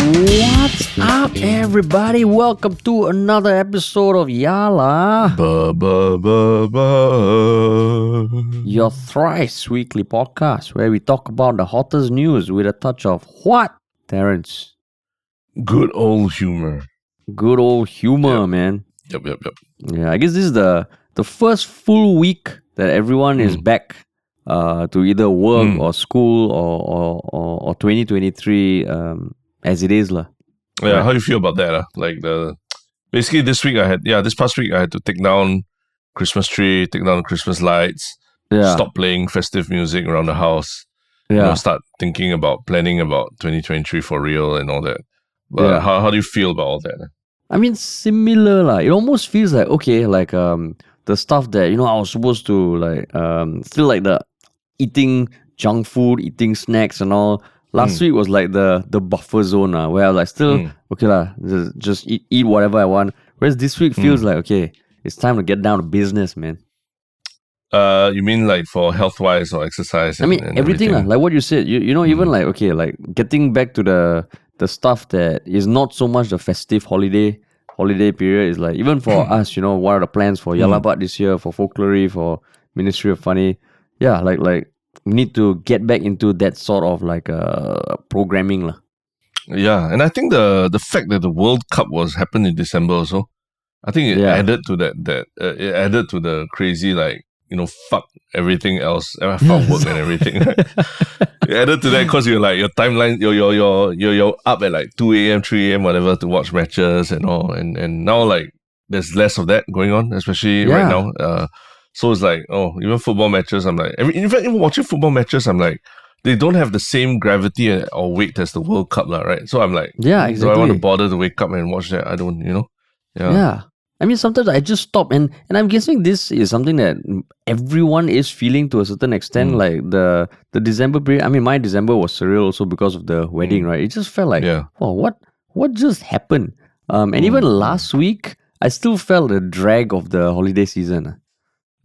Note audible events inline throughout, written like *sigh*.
What's up, everybody? Welcome to another episode of Yala, Ba, ba, ba, ba. your thrice weekly podcast where we talk about the hottest news with a touch of what, Terence? Good old humor. Good old humor, man. Yep, yep, yep. Yeah, I guess this is the the first full week that everyone is back uh, to either work Mm. or school or or, or, or 2023 um, as it is. lah. Yeah, Right. how do you feel about that? Uh? Like the basically this week I had yeah, this past week I had to take down Christmas tree, take down Christmas lights, Yeah. stop playing festive music around the house. You know, Yeah. start thinking about planning about 2023 for real and all that. But Yeah. how, how do you feel about all that? uh? I mean, similar lah. It almost feels like okay, like um the stuff that you know I was supposed to like um feel like the eating junk food, eating snacks and all. Last week was like the the buffer zone uh, where I was like still Mm. okay lah, just, just eat, eat whatever I want. Whereas this week feels like okay, it's time to get down to business, man. Uh, you mean like for health wise or exercise? I mean and everything, everything? like what you said. You you know even like okay, like getting back to the the stuff that is not so much the festive holiday holiday period is like even for us, you know, what are the plans for Yalabat this year, for Folklory, for Ministry of Funny? Yeah, like like need to get back into that sort of like uh programming lah. Yeah, and I think the the fact that the World Cup was happened in December also, I think it Yeah. added to that that uh, it added to the crazy like you know fuck everything else, uh, fuck work and everything. *laughs* it added to that because you're like your timeline, you're you're you're you're, you're up at like two a.m., three a.m., whatever to watch matches and all, and and now like there's less of that going on, especially Yeah. right now. Uh, so it's like oh, even football matches, I'm like every in fact even watching football matches, I'm like. They don't have the same gravity or weight as the World Cup, lah, right? So I'm like, Yeah, exactly. do I want to bother to wake up and watch that? I don't, you know. Yeah. Yeah. I mean, sometimes I just stop, and and I'm guessing this is something that everyone is feeling to a certain extent. Mm. Like the the December period. I mean, my December was surreal also because of the wedding, right? It just felt like, Mm. Yeah. wow, what what just happened? Um, and even Mm. last week, I still felt the drag of the holiday season.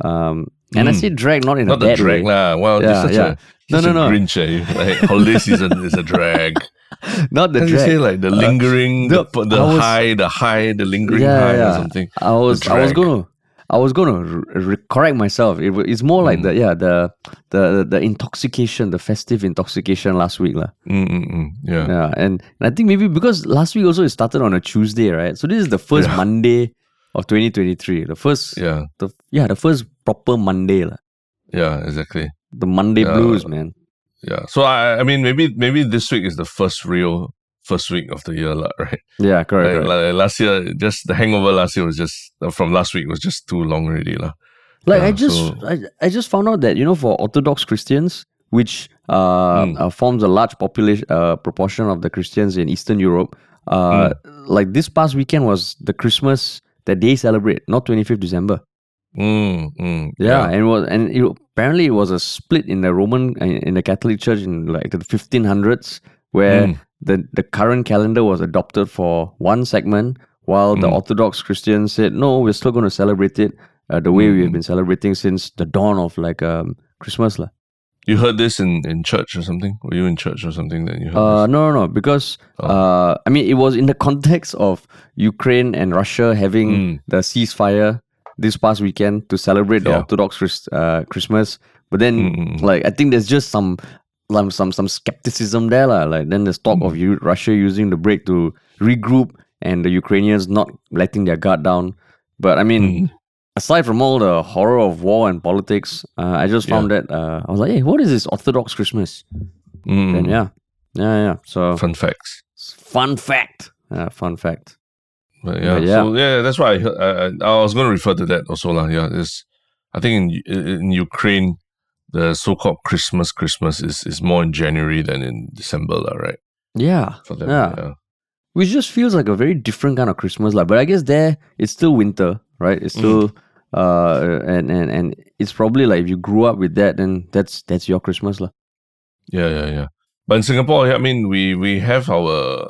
Um, and I Mm. say drag not in Not a the bad drag, way, lah. Well, Yeah, such yeah. a No, such no, a no. Grinch, eh? Like holiday season is a drag. *laughs* not the Can you say drag. Uh, like the lingering, the- the, the was- high, the high, the lingering Yeah, high yeah. or something? I was I was gonna I was gonna r- r- correct myself. It, it's more like Mm. the yeah the the the intoxication, the festive intoxication last week lah. Mm-mm-mm. Yeah. Yeah, and, and I think maybe because last week also it started on a Tuesday, right? So this is the first Yeah. Monday of 2023. The first Yeah. the yeah the first proper Monday lah. Yeah. Exactly. The Monday Yeah. blues, man. Yeah. So I, I mean, maybe, maybe this week is the first real first week of the year, lah. *laughs* Right. Yeah, correct. Like, correct. like last year, just the hangover last year was just from last week was just too long already, lah. Like I just so- I, I just found out that you know for Orthodox Christians, which uh, Mm. uh, forms a large population uh, proportion of the Christians in Eastern Europe, uh, Mm. like this past weekend was the Christmas that they celebrate, not twenty fifth December. Mm, mm, Yeah, and was and it, apparently it was a split in the Roman in the Catholic Church in like the fifteen hundreds, where Mm. the the current calendar was adopted for one segment, while the Mm. Orthodox Christians said no, we're still going to celebrate it uh, the way we have Mm. been celebrating since the dawn of like um Christmas lah. You heard this in, in church or something? Were you in church or something that you heard Uh, this? no, no, no, because Oh. uh, I mean, it was in the context of Ukraine and Russia having Mm. the ceasefire this past weekend to celebrate the Orthodox Chris- uh, Christmas. But then, Mm, like, I think there's just some some some, some skepticism there, lah. Like, then there's talk Mm. of U- Russia using the break to regroup and the Ukrainians not letting their guard down. But I mean. Mm. Aside from all the horror of war and politics, uh, I just found that uh, I was like, "Hey, what is this Orthodox Christmas?" Mm. And yeah, yeah, yeah. So Fun facts. Fun fact. Uh, fun fact. But yeah, But yeah. so yeah, that's why I, I, was going to refer to that also lah. Yeah, is I think in in Ukraine, the so-called Christmas Christmas is is more in January than in December lah, right? Yeah. Them, Yeah. yeah. Which just feels like a very different kind of Christmas. Like, but I guess there it's still winter, right? It's still uh and, and and it's probably like if you grew up with that, then that's that's your Christmas. lah. Yeah, yeah, yeah. But in Singapore, I mean, we we have our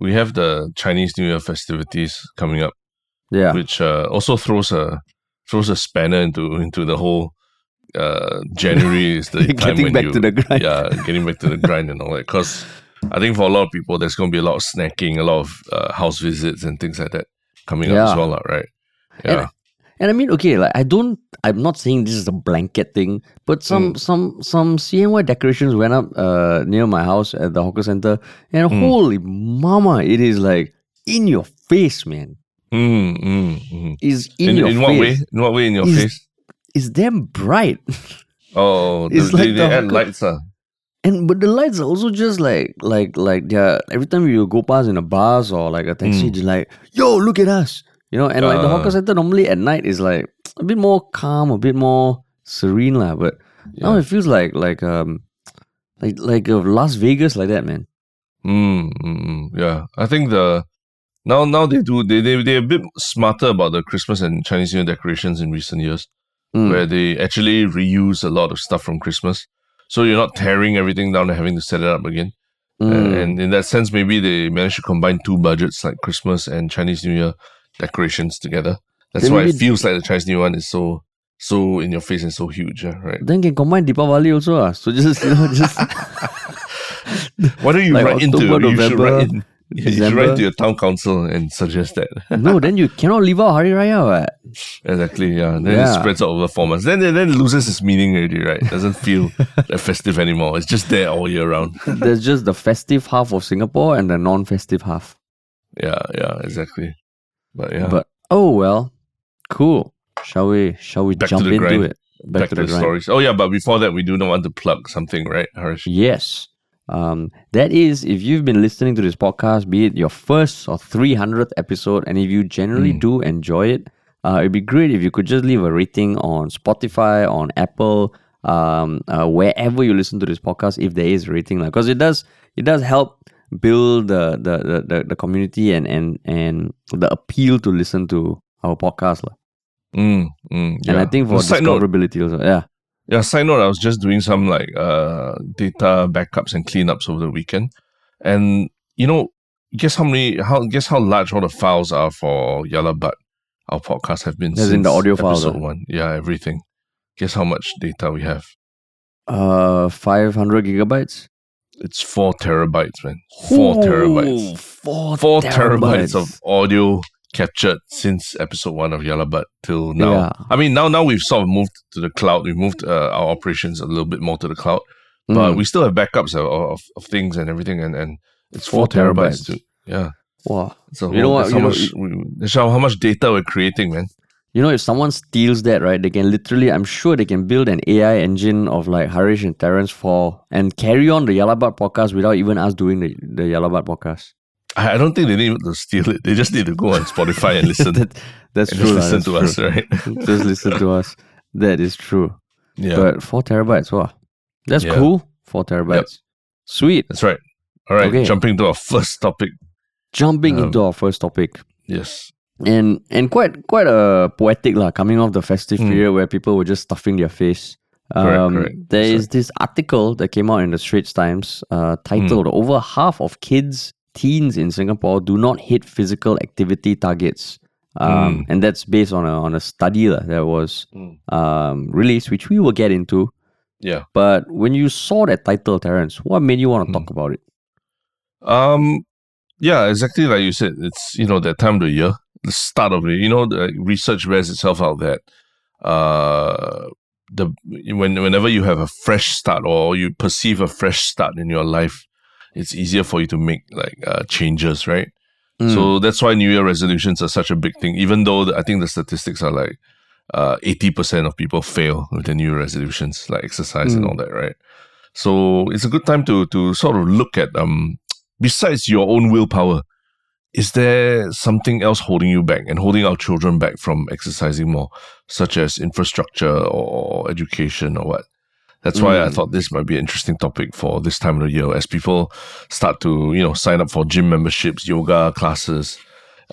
we have the Chinese New Year festivities coming up, Yeah. which uh, also throws a throws a spanner into into the whole. Uh, January *laughs* is the time Getting when back you, to the grind. yeah, getting back to the grind and all that. Because I think for a lot of people, there's going to be a lot of snacking, a lot of uh, house visits and things like that coming up as well, right? Yeah. And I mean, okay, like I don't. I'm not saying this is a blanket thing, but some Mm. some some CNY decorations went up uh, near my house at the hawker center, and Mm. holy mama, it is like in your face, man. Mm, mm, mm. Is in, In, your in face. what way? In what way in your Is- face? It's damn bright, *laughs* Oh, *laughs* It's the, like they, the they add hawker- lights. Uh. and but the lights are also just like like like they're every time you go past in a bus or like a taxi, Mm. they're like, "Yo, look at us," you know. And like the Uh. hawker center normally at night is like a bit more calm, a bit more serene, lah. But now Yeah. it feels like like um like like uh, Las Vegas like that, man. Mm, mm, mm, yeah, I think the now now they do they they they're a bit smarter about the Christmas and Chinese New Year decorations in recent years, Mm. where they actually reuse a lot of stuff from Christmas, so you're not tearing everything down and having to set it up again. Mm. And, and in that sense, maybe they managed to combine two budgets like Christmas and Chinese New Year decorations together. That's Then why it feels like the Chinese New Year one is so so in your face and so huge, yeah, right? then can combine Deepavali also, ah. So just you know just *laughs* Why don't you Like write into October, you should write in, yeah, you should write to your town council and suggest that. *laughs* no, then you cannot leave out Hari Raya, what? Exactly, yeah. Then it spreads out over four months. Then, then then it loses its meaning already, right? It doesn't feel *laughs* that festive anymore. It's just there all year round. There's just the festive half of Singapore and the non-festive half. Yeah, yeah, exactly. But yeah, But oh well, cool. Shall we? Shall we Back jump the into grind. it? back, to the, grind. stories. Oh yeah, but before that, we do not want to plug something, right, Haresh? Yes. Um, that is, if you've been listening to this podcast, be it your first or 300th episode, and if you generally Mm. do enjoy it, uh, it'd be great if you could just leave a rating on Spotify, on Apple, um, uh, wherever you listen to this podcast, if there is a rating, because it does it does help build the the, the, the, community and, and and the appeal to listen to our podcast. lah. Mm, mm, And I think for side note, discoverability also. Yeah. yeah, side note, I was just doing some like uh data backups and cleanups over the weekend, and you know, guess how many? How guess how large all the files are for Yah Lah But? Our podcast have been As in the audio files, episode one. Yeah, everything. Guess how much data we have? Uh, 500 gigabytes. It's four terabytes, man. Four terabytes. Four, Four terabytes of audio captured since episode one of Yah Lah But till now. Yeah. I mean, now now we've sort of moved to the cloud. We've moved uh, our operations a little bit more to the cloud, but Mm. we still have backups of, of, of things and everything, and, and it's four, Four terabytes. terabytes. too. Yeah. wow. So You know what, how you know- we, how much data we're creating, man. You know, if someone steals that, right, they can literally, I'm sure they can build an AI engine of like Haresh and Terence for and carry on the Yalabat podcast without even us doing the, the Yalabat podcast. I, don't think they need to steal it. They just need to go on Spotify and listen. *laughs* That- that's and true. just listen to true. us, right? *laughs* Just listen to us. That is true. yeah, But four terabytes, wow. That's Yeah. cool. Four terabytes. Sweet. that's right. All right, Okay. jumping to our first topic. Jumping Um, into our first topic. Yes. And and quite quite a poetic lah coming off the festive Mm. period where people were just stuffing their face Correct, um, correct. there That's is this article that came out in the straits times uh, Mm. titled over half of kids teens in singapore do not hit physical activity targets um, Mm. and that's based on a on a study lah that was Mm. um, released which we will get into Yeah. but when you saw that title terence what made you want to Mm. talk about it Um, yeah, exactly like you said. It's you know that time of the year, the start of the you know the research bears itself out that uh the when whenever you have a fresh start or you perceive a fresh start in your life, it's easier for you to make like uh, changes, right? Mm. So that's why New Year resolutions are such a big thing. Even though the, I think the statistics are like uh, 80% of people fail with their New Year resolutions, like exercise and Mm. all that, right? So it's a good time to to sort of look at um besides your own willpower, is there something else holding you back and holding our children back from exercising more, such as infrastructure or education or what? That's why I Mm. thought this might be an interesting topic for this time of the year as people start to, you know, sign up for gym memberships, yoga classes,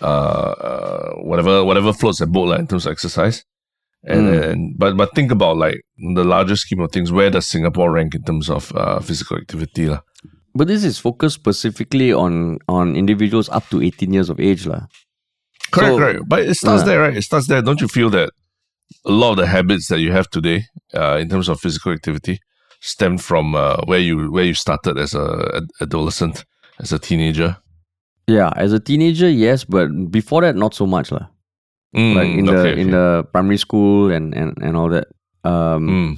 uh, uh whatever whatever floats their boat like, in terms of exercise. And, Mm. and but but think about like the larger scheme of things. Where does Singapore rank in terms of uh, physical activity? lah? But this is focused specifically on on individuals up to 18 years of age lah. Correct, So- correct. But it starts Uh. there, right? It starts there. Don't you feel that a lot of the habits that you have today, uh, in terms of physical activity, stem from uh, where you where you started as a ad- adolescent, as a teenager. Yeah, as a teenager, yes, but before that, not so much lah. Mm, Like in the okay, in the primary school and and and all that. Um, Mm,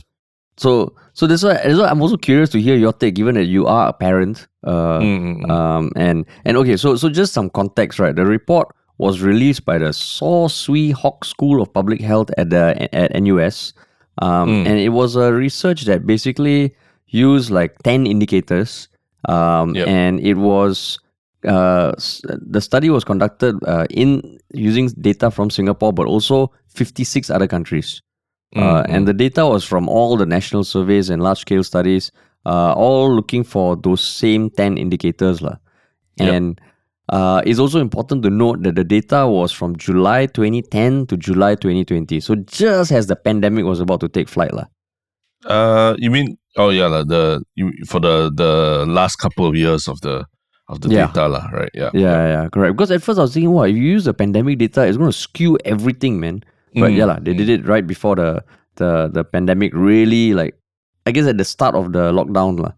so so that's why, that's why I'm also curious to hear your take, given that you are a parent. Uh, mm, mm, mm. um, and and okay, so so just some context, right? The report was released by the Saw Swee Hock School of Public Health at the at NUS, um, Mm. and it was a research that basically used like ten indicators, um, Yep. and it was. Uh, the study was conducted uh, in using data from Singapore, but also 56 other countries. Uh, Mm, and the data was from all the national surveys and large scale studies, uh, all looking for those same 10 indicators. lah. Yep. And uh, it's also important to note that the data was from July 2010 to July 2020. So just as the pandemic was about to take flight. lah. Uh, you mean? Oh yeah, like the you for the the last couple of years of the of the Yeah. data, lah, right? Yeah. Yeah, yeah, correct. Because at first I was thinking, wow, if you use the pandemic data, it's going to skew everything, man. But Mm, yeah, lah, they did it right before the, the the pandemic really like I guess at the start of the lockdown. lah.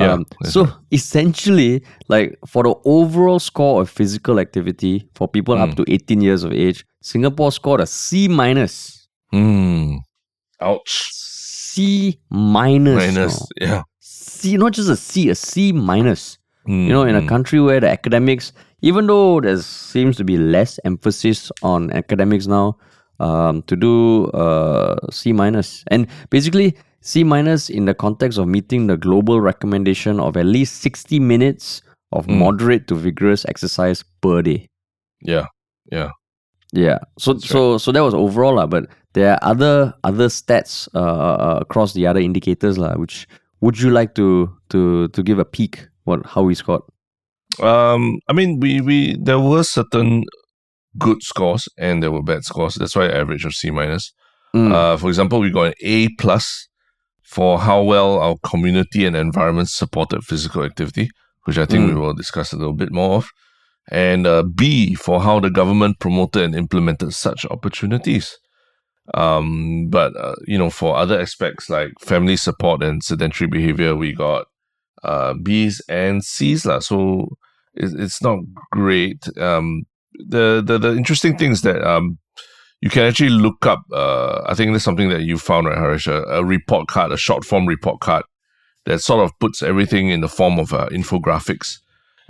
Yeah, Um, so essentially, like for the overall score of physical activity for people up Mm. to 18 years of age, Singapore scored a C minus. Mm. Ouch. C minus. Minus. Yeah. C, not just a C, a C minus. Mm, You know, in a mm. country where the academics, even though there seems to be less emphasis on academics now, um, to do uh, C minus, and basically C minus in the context of meeting the global recommendation of at least sixty minutes of Mm. moderate to vigorous exercise per day. Yeah. Yeah. Yeah. So That's so so that was overall lah, but there are other other stats uh, uh, across the other indicators lah. Which would you like to to to give a peek what how we scored? Um, I mean, we we there were certain good scores and there were bad scores. That's why I average of C minus. Mm. Uh, for example, we got an A plus for how well our community and environment supported physical activity, which I think we Mm. will discuss a little bit more of. And uh, B for how the government promoted and implemented such opportunities. Um, but uh, you know, for other aspects like family support and sedentary behavior, we got uh, B's and C's lah. So it's not great. Um, the, the the interesting thing is that um, you can actually look up. Uh, I think that's something that you found, right, Haresh? A, a report card, a short form report card that sort of puts everything in the form of uh, infographics,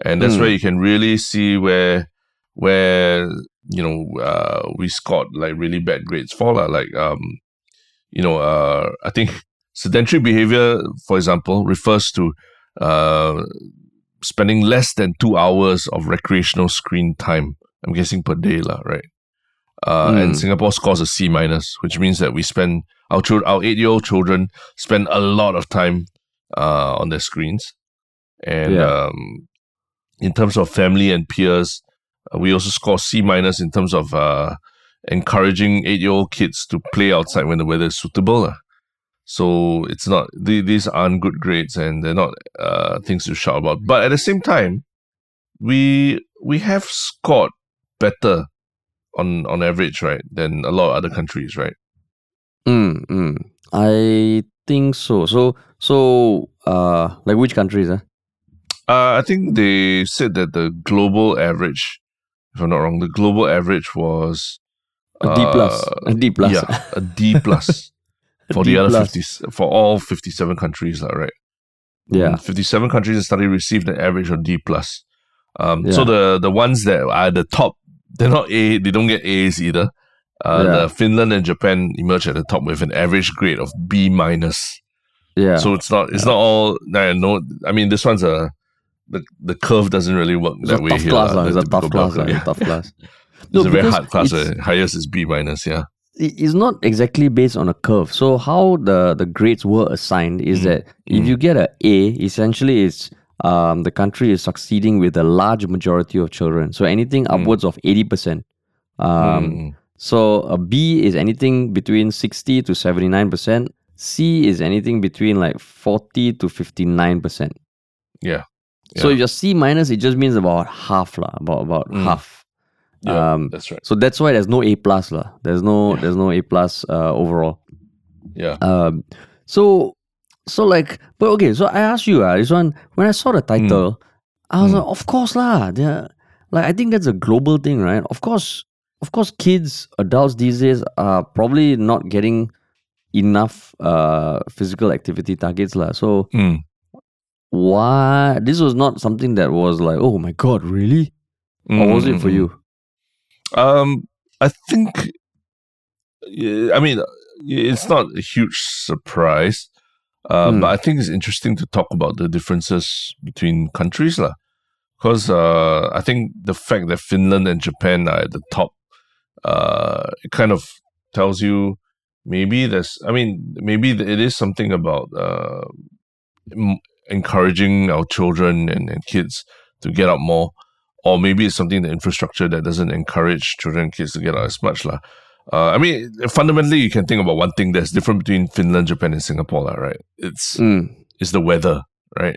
and that's Mm. where you can really see where where you know uh, we scored like really bad grades for lah. Like um, you know, uh, I think *laughs* sedentary behavior, for example, refers to uh, spending less than two hours of recreational screen time. I'm guessing per day, lah, right? Uh, And Mm. Singapore scores a C minus, which means that we spend our children, our eight year old children, spend a lot of time uh, on their screens. And Yeah. um, in terms of family and peers, uh, we also score C minus in terms of uh, encouraging eight year old kids to play outside when the weather is suitable. lah. So it's not the, these aren't good grades and they're not uh, things to shout about. But at the same time, we we have scored better on on average, right, than a lot of other countries, right? Mm, mm. I think so. So so uh like which countries uh? Uh, I think they said that the global average, if I'm not wrong, the global average was A D plus. uh, A D plus. Yeah, a D *laughs* plus for D the other 50 for all 57 countries, lah, right? Yeah. Mm, 57 countries in study received an average of D plus. Um, So the the ones that are the top, they're not A. They don't get A's either. Uh, Yeah. the Finland and Japan emerge at the top with an average grade of B minus. Yeah. So it's not it's not all. I know. I mean, this one's a the the curve doesn't really work it's that way here. class, lah, lah. *laughs* It's a tough class. It's a tough class. It's No, a very hard class. it's- uh, highest is B minus. Yeah. it's not exactly based on a curve. So how the the grades were assigned is Mm. that if Mm. you get a A, essentially it's um the country is succeeding with a large majority of children. So anything Mm. upwards of eighty percent. Um, Mm. So a B is anything between 60 to 79%. C is anything between like 40 to 59%. Yeah. So if you're C minus, it just means about half lah, about about Mm. half. Yeah. Um, that's right. So that's why there's no A plus lah. There's no Yeah. there's no A plus uh, overall. Yeah. Um, so so like, but okay. So I asked you, uh, this one when I saw the title, I was Mm. like, of course lah. They're, like I think that's a global thing, right? Of course, of course, kids, adults these days are probably not getting enough uh physical activity targets lah. So Mm. why this was not something that was like, oh my god, really? Or was it for Mm, mm, you? Um, I think. I mean, it's not a huge surprise, uh, Mm. but I think it's interesting to talk about the differences between countries, lah. Because uh, I think the fact that Finland and Japan are at the top, uh, it kind of tells you maybe there's. I mean, maybe it is something about uh, m- encouraging our children and, and kids to get out more or maybe it's something the infrastructure that doesn't encourage children and kids to get out as much lah. Uh, I mean, fundamentally, you can think about one thing that's different between Finland, Japan, and Singapore, right? It's Mm. it's the weather, right?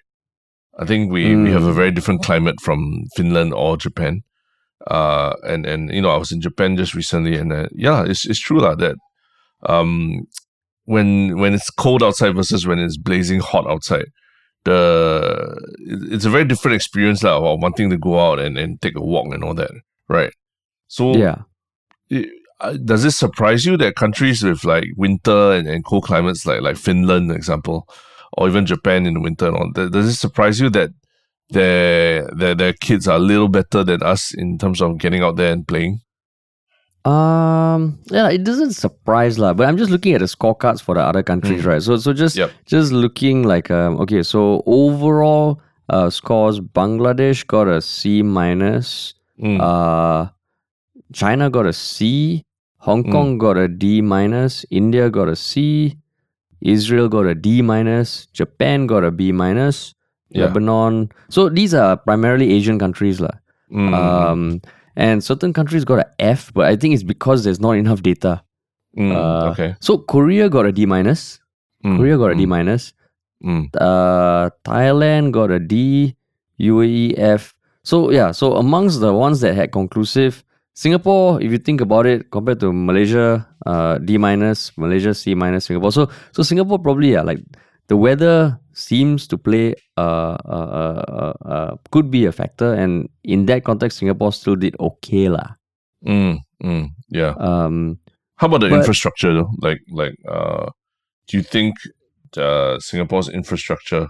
I think we, we have a very different climate from Finland or Japan. Uh, and and you know, I was in Japan just recently, and uh, yeah, it's it's true lah that um, when when it's cold outside versus when it's blazing hot outside, the it's a very different experience lah of wanting to go out and, and take a walk and all that, right? So Yeah. it- uh, does it surprise you that countries with like winter and, and cold climates like like Finland, for example, or even Japan in the winter and all, does it surprise you that their their their kids are a little better than us in terms of getting out there and playing? Um, yeah, it doesn't surprise lah. But I'm just looking at the scorecards for the other countries, Mm. right? So, so just Yep. just looking like um, okay, so overall uh scores, Bangladesh got a C minus, Mm. uh, China got a C, Hong Mm. Kong got a D minus, India got a C, Israel got a D minus, Japan got a B minus, Yeah. Lebanon. So these are primarily Asian countries, lah. Mm. Um, and certain countries got a F, but I think it's because there's not enough data. Mm. Uh, okay. So Korea got a D minus. Mm. Korea got a D Mm. minus. Mm. Uh, Thailand got a D. UAE F. So yeah, so amongst the ones that had conclusive, Singapore, if you think about it, compared to Malaysia, uh, D minus, Malaysia C minus, Singapore. So so Singapore probably yeah, like the weather seems to play uh, uh, uh, uh, uh could be a factor, and in that context, Singapore still did okay lah. Mm. Mm. Yeah. Um, How about the But- infrastructure though? Like like uh do you think uh Singapore's infrastructure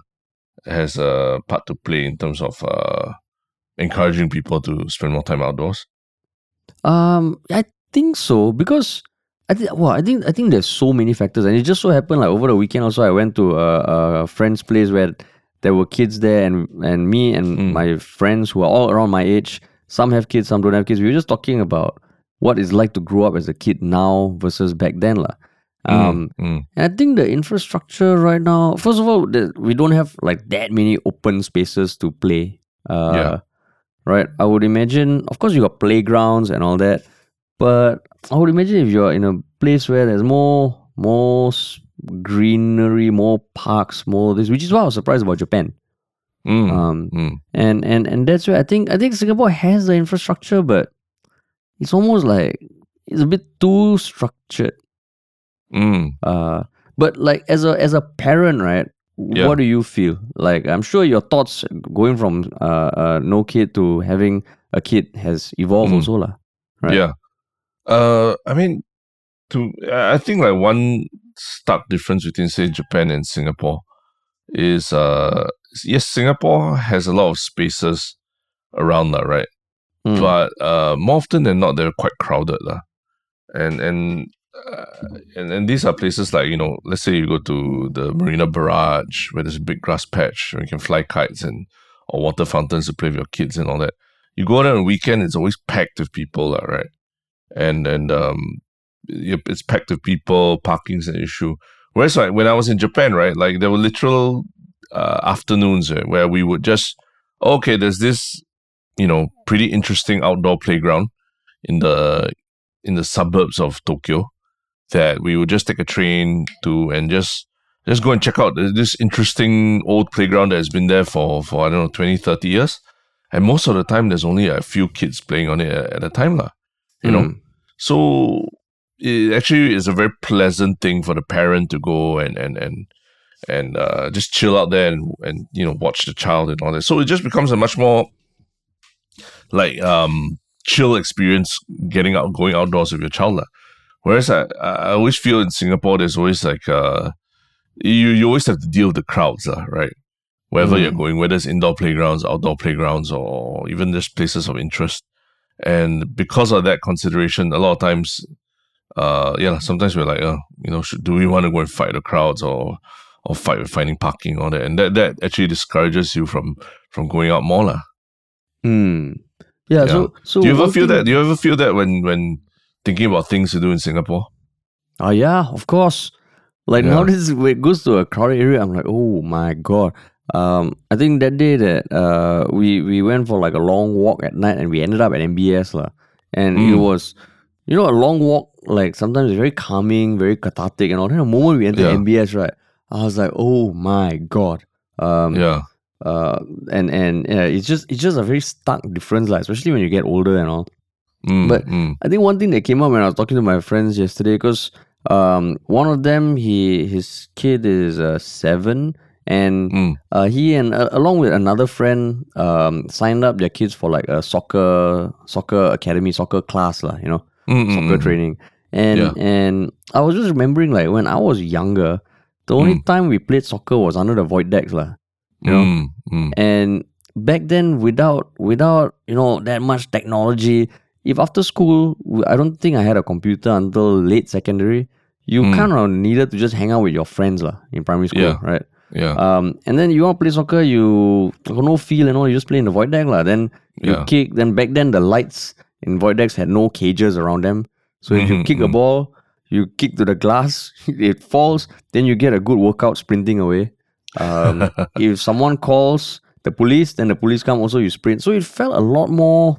has a part to play in terms of uh encouraging people to spend more time outdoors? Um, I think so because I think well, I think I think there's so many factors, and it just so happened like over the weekend also I went to a, a friend's place where there were kids there, and and me and Mm. my friends who are all around my age. Some have kids, some don't have kids. We were just talking about what it's like to grow up as a kid now versus back then, lah. Um, Mm. and I think the infrastructure right now, first of all, we don't have like that many open spaces to play. Uh, Yeah. Right. I would imagine, of course, you got playgrounds and all that, but I would imagine if you're in a place where there's more, more greenery, more parks, more this, which is why I was surprised about Japan. Mm. Um, Mm. and and and that's where I think I think Singapore has the infrastructure, but it's almost like it's a bit too structured. Mm. Uh, but like as a as a parent, right? Yeah. What do you feel? Like I'm sure your thoughts going from uh, uh no kid to having a kid has evolved Mm. also lah. Right. Yeah. Uh, I mean, to I think like one stark difference between say Japan and Singapore is uh yes, Singapore has a lot of spaces around that, right? Mm. But uh, more often than not, they're quite crowded, lah. And and uh, and and these are places like you know, let's say you go to the Marina Barrage where there's a big grass patch where you can fly kites and or water fountains to play with your kids and all that. You go there on a weekend, it's always packed with people, right? And and um, it's packed with people. Parking's an issue. Whereas like when I was in Japan, right, like there were literal uh, afternoons eh, where we would just okay, there's this you know pretty interesting outdoor playground in the in the suburbs of Tokyo that we would just take a train to and just just go and check out this interesting old playground that has been there for for I don't know 20 30 years and most of the time there's only a few kids playing on it at, a time lah you know Mm. so it actually is a very pleasant thing for the parent to go and and and and uh, just chill out there and, and you know watch the child and all that. So it just becomes a much more like um chill experience getting out going outdoors with your child. lah. Whereas I, I always feel in Singapore there's always like uh you, you always have to deal with the crowds, lah, right? Wherever you're going, whether it's indoor playgrounds, outdoor playgrounds, or even just places of interest. And because of that consideration, a lot of times, uh, yeah, sometimes we're like, uh, you know, should, do we want to go and fight the crowds or or fight with finding parking or that? And that that actually discourages you from from going out more, lah. Hmm. Yeah, So so do you ever feel that? Do you ever feel that when when thinking about things to do in Singapore? Oh yeah, of course. Like Yeah. nowadays, when it goes to a crowded area, I'm like, oh my god. Um, I think that day that uh we we went for like a long walk at night and we ended up at MBS lah, and it Mm. was, you know, a long walk. Like sometimes it's very calming, very cathartic, and all. Then the moment we entered Yeah. MBS, right, I was like, oh my god. Um, Yeah. uh, and and yeah, it's just it's just a very stark difference, like especially when you get older and all. Mm, But- mm, I think one thing that came up when I was talking to my friends yesterday, because um, one of them, he his kid is uh, seven, and mm, uh, he and uh, along with another friend um, signed up their kids for like a soccer soccer academy, soccer class, lah. You know, mm, mm, soccer mm. training. And Yeah. and I was just remembering like when I was younger, the only time we played soccer was under the void decks, lah. You know, Mm, mm. and back then without without you know that much technology if after school I don't think i had a computer until late secondary you Mm. kind of needed to just hang out with your friends lah, in primary school Yeah. right Yeah. um and then you want to play soccer you got no feel and all you just play in the void deck lah. then you Yeah. kick then back then the lights in void decks had no cages around them so if you Mhm, kick a mhm. ball you kick to the glass *laughs* it falls then you get a good workout sprinting away um, *laughs* if someone calls the police, then the police come also you sprint. So it felt a lot more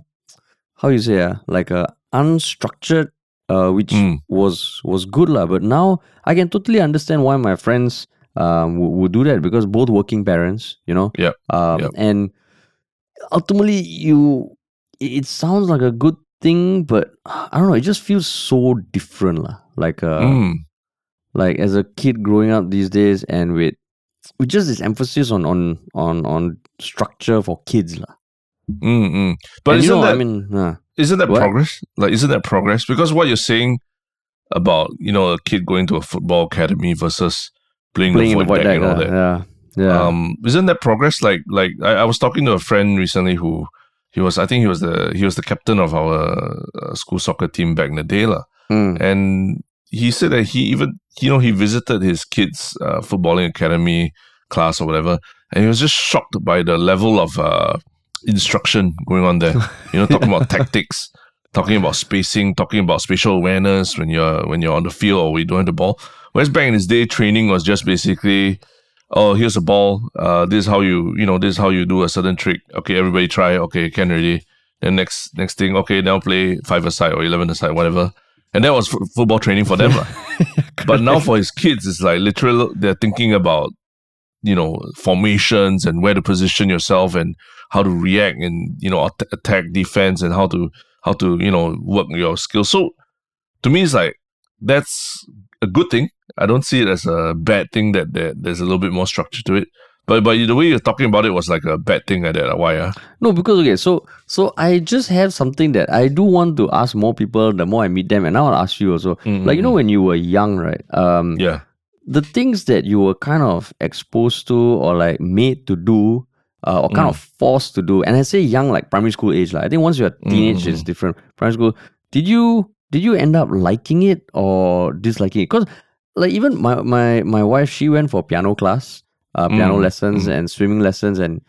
how you say ah, like a unstructured uh, which Mm. was was good lah. But now I can totally understand why my friends um would, would do that because both working parents, you know. Yep, Um yep. and ultimately you it, it sounds like a good thing, but I don't know, it just feels so different lah. Like uh Mm. like as a kid growing up these days and with with just this emphasis on on on on structure for kids lah. Mm, mm. But and isn't know, that I mean, uh, isn't that What? progress? Like, isn't that progress? Because what you're saying about you know a kid going to a football academy versus playing, playing in the the void deck deck, and all that. yeah, yeah. Um, isn't that progress? Like, like I, I was talking to a friend recently who he was. I think he was the he was the captain of our uh, school soccer team back in the day, lah. Mm, And he said that he even you know he visited his kids' uh, footballing academy class or whatever, and he was just shocked by the level of uh, instruction going on there. You know, talking about *laughs* tactics, talking about spacing, talking about spatial awareness when you're when you're on the field or you don't have the ball. Whereas back in his day, training was just basically, oh, here's a ball. Uh, this is how you you know this is how you do a certain trick. Okay, everybody try. Okay, can already. Then next next thing, okay, now play five aside or eleven aside, whatever. And that was f- football training for them. *laughs* but now for his kids, it's like literal. They're thinking about you know formations and where to position yourself and how to react and you know at- attack defense and how to how to you know work your skills so to me it's like that's a good thing i don't see it as a bad thing that, that there's a little bit more structure to it but but the way you're talking about it was like a bad thing like that why ah? no, because okay, so so I just have something that I do want to ask more people. The more I meet them, and I want to ask you also. Like you know, when you were young, right? Um, yeah the things that you were kind of exposed to or like made to do uh, or kind Mm. of forced to do and i say young like primary school age like, i think once you're a teenage Mm. it's different primary school did you did you end up liking it or disliking it because like even my, my my wife she went for piano class uh, piano Mm, lessons mm. and swimming lessons and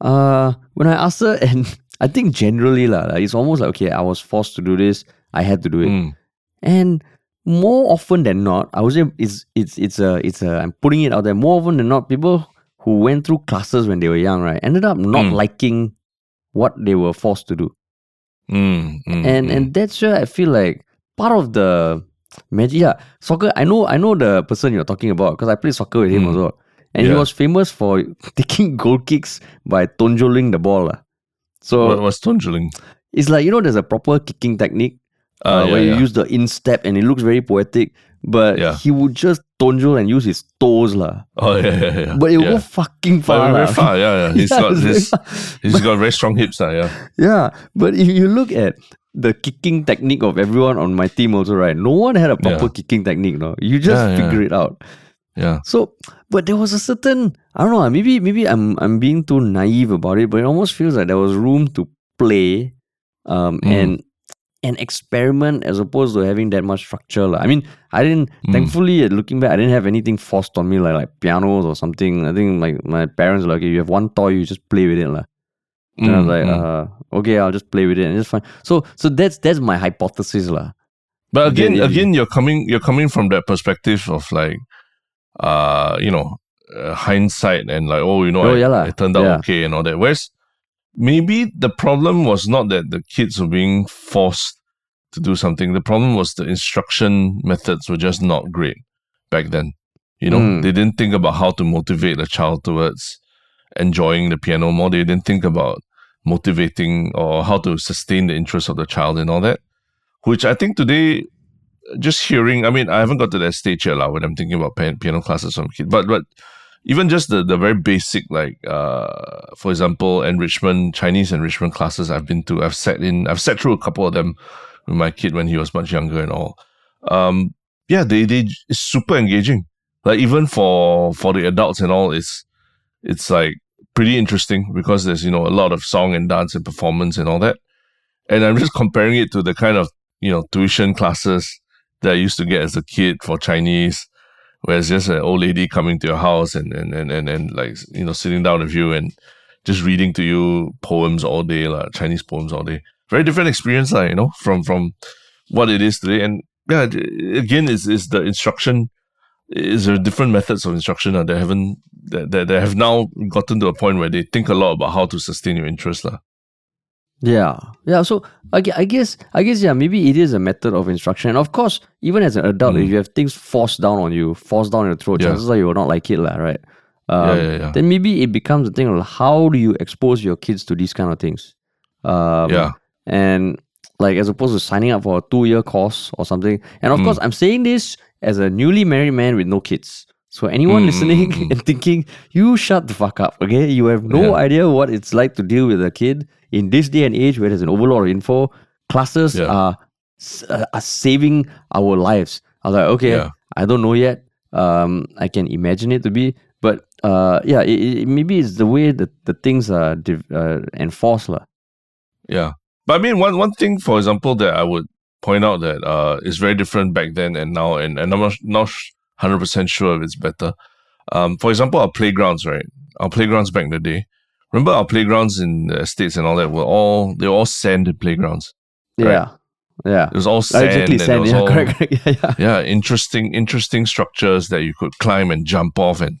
uh when i asked her *laughs* and i think generally like, it's almost like okay i was forced to do this i had to do it Mm. and more often than not, I would say it's it's it's a it's a I'm putting it out there. More often than not, people who went through classes when they were young, right, ended up not Mm. liking what they were forced to do. Mm, mm, And mm. and that's where I feel like part of the magic. Yeah, soccer. I know I know the person you're talking about because I played soccer with him Mm. also, and he was famous for *laughs* taking goal kicks by tonjoling the ball. So what was tonjuling it's like you know there's a proper kicking technique uh, yeah, where you yeah. use the instep and it looks very poetic. But Yeah. he would just tonjol and use his toes lah. Oh yeah, yeah, yeah. But it would yeah. go fucking But far. very far, yeah, yeah. *laughs* He's got it's very his, far. he's got very strong hips, lah, yeah. *laughs* Yeah, but if you look at the kicking technique of everyone on my team also, right? No one had a proper kicking technique, no. You just figure it out. Yeah. So, but there was a certain I don't know. Maybe maybe I'm I'm being too naive about it, but it almost feels like there was room to play, um, Mm. and and experiment as opposed to having that much structure. lah. I mean, I didn't. Mm. Thankfully, looking back, I didn't have anything forced on me like like pianos or something. I think like my parents were like, okay, you have one toy, you just play with it, lah. And I was Mm, like, mm. uh, okay, I'll just play with it and it's fine. So so that's that's my hypothesis, lah. But again, Yeah, yeah, again, you're coming, you're coming from that perspective of like, uh, you know, uh, hindsight and like, oh, you know, Oh, I- yeah it turned out Yeah. okay and all that. Whereas maybe the problem was not that the kids were being forced to do something. The problem was the instruction methods were just not great back then. You know, Mm. they didn't think about how to motivate the child towards enjoying the piano more. They didn't think about motivating or how to sustain the interest of the child and all that. Which I think today, just hearing, I mean, I haven't got to that stage yet lah, when I'm thinking about pian- piano classes from kids, but but even just the, the very basic, like uh, for example, enrichment Chinese enrichment classes I've been to, I've sat in, I've sat through a couple of them with my kid when he was much younger and all. Um, yeah, they they it's super engaging. Like even for for the adults and all, it's it's like pretty interesting because there's you know a lot of song and dance and performance and all that. And I'm just comparing it to the kind of you know tuition classes that I used to get as a kid for Chinese, where it's just an old lady coming to your house and and and and, and like you know sitting down with you and just reading to you poems all day, like Chinese poems all day. Very different experience, like, you know, from from what it is today. And yeah, again, is is the instruction is there different methods of instruction uh, that haven't that, that, that have now gotten to a point where they think a lot about how to sustain your interest. lah. Yeah, yeah. So I, I guess I guess yeah, maybe it is a method of instruction. And of course, even as an adult, if you have things forced down on you, forced down your throat, Mm. Yeah. chances are you will not like it, lah, right? Um, Yeah, yeah, yeah. Then maybe it becomes a thing of how do you expose your kids to these kind of things? Um, Yeah. and like as opposed to signing up for a two year course or something. And of Mm. course, I'm saying this as a newly married man with no kids. So anyone mm. listening *laughs* and thinking, you shut the fuck up, okay? You have no yeah. idea what it's like to deal with a kid in this day and age where there's an overload of info. Classes yeah. are, uh, are saving our lives. I was like, okay, yeah. I don't know yet. Um, I can imagine it to be, but uh, yeah, it, it, maybe it's the way that the things are div- uh, enforced, lah. Yeah, but I mean, one one thing, for example, that I would point out that uh, is very different back then and now, and and I'm not, not sh- 100% sure if it's better. Um, for example, our playgrounds, right? Our playgrounds back in the day. Remember our playgrounds in the States and all that were all, they were all sanded playgrounds. Right? Yeah. Yeah. It was all sand. Exactly sand. Yeah, all, *laughs* correct, correct. Yeah, yeah. yeah, interesting, interesting structures that you could climb and jump off and,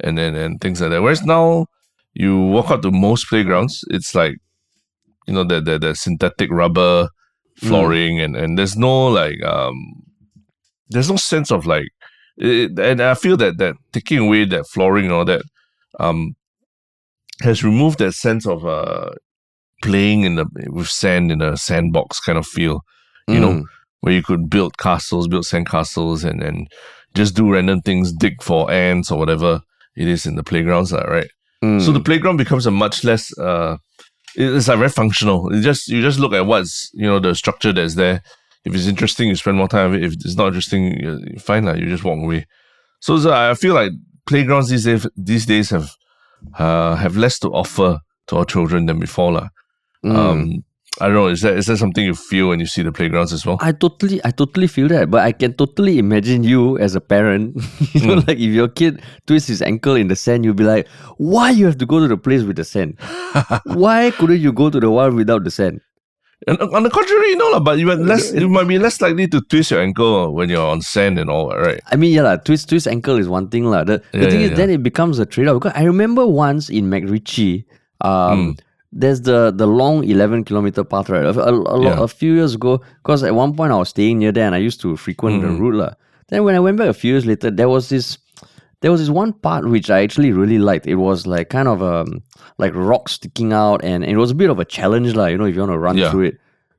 and, and, and things like that. Whereas now, you walk out to most playgrounds, it's like, you know, the, the, the synthetic rubber mm. flooring mm. and, and there's no like, um, there's no sense of like it, and I feel that that taking away that flooring and all that um has removed that sense of uh playing in the with sand in a sandbox kind of feel you know Mm. where you could build castles, build sand castles, and and just do random things, dig for ants or whatever it is in the playgrounds, right? Mm. So the playground becomes a much less. Uh, it's like very functional. It just you just look at what's you know the structure that's there. If it's interesting, you spend more time with it. If it's not interesting, you, fine, like, you just walk away. So, so I feel like playgrounds these days these days have uh, have less to offer to our children than before, lah. Mm. Um, I don't know. Is that is that something you feel when you see the playgrounds as well? I totally, I totally feel that, but I can totally imagine you as a parent. *laughs* you know, Mm. like if your kid twists his ankle in the sand, you'll be like, "Why you have to go to the place with the sand? *laughs* Why couldn't you go to the one without the sand?" And on the contrary, no, lah, but you are less you might be less likely to twist your ankle when you're on sand and all, right? I mean, yeah, la, twist twist ankle is one thing, la. The, the Yeah, thing yeah, is, yeah. then it becomes a trade off. Because I remember once in McRitchie, um, Mm. there's the the long eleven kilometer path, right? A, a, a, a few years ago, because at one point I was staying near there and I used to frequent the Mm. route, la. Then when I went back a few years later, there was this. There was this one part which I actually really liked. It was like kind of um like rocks sticking out, and it was a bit of a challenge, lah. You know, if you want to run Yeah. through it.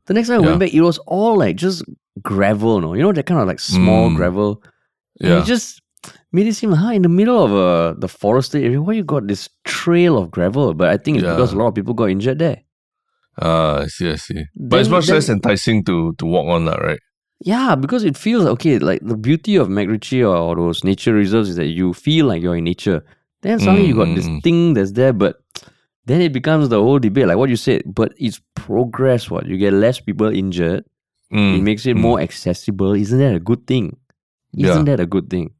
The next time I Yeah. went back, it was all like just gravel, no, you know that kind of like small Mm. gravel. And Yeah. it just made it seem like, huh, in the middle of uh, the forested area, why you got this trail of gravel? But I think it's because a lot of people got injured there. Ah, I see, I see. But it's Then- much less enticing to to walk on that, right? Yeah, because it feels okay. Like the beauty of MacRitchie or, or those nature reserves is that you feel like you're in nature. Then suddenly you got this Mm, mm, thing that's there, but then it becomes the whole debate, like what you said. But it's progress. What you get less people injured. It Mm, makes it mm. more accessible. Isn't that a good thing? Isn't that a good thing?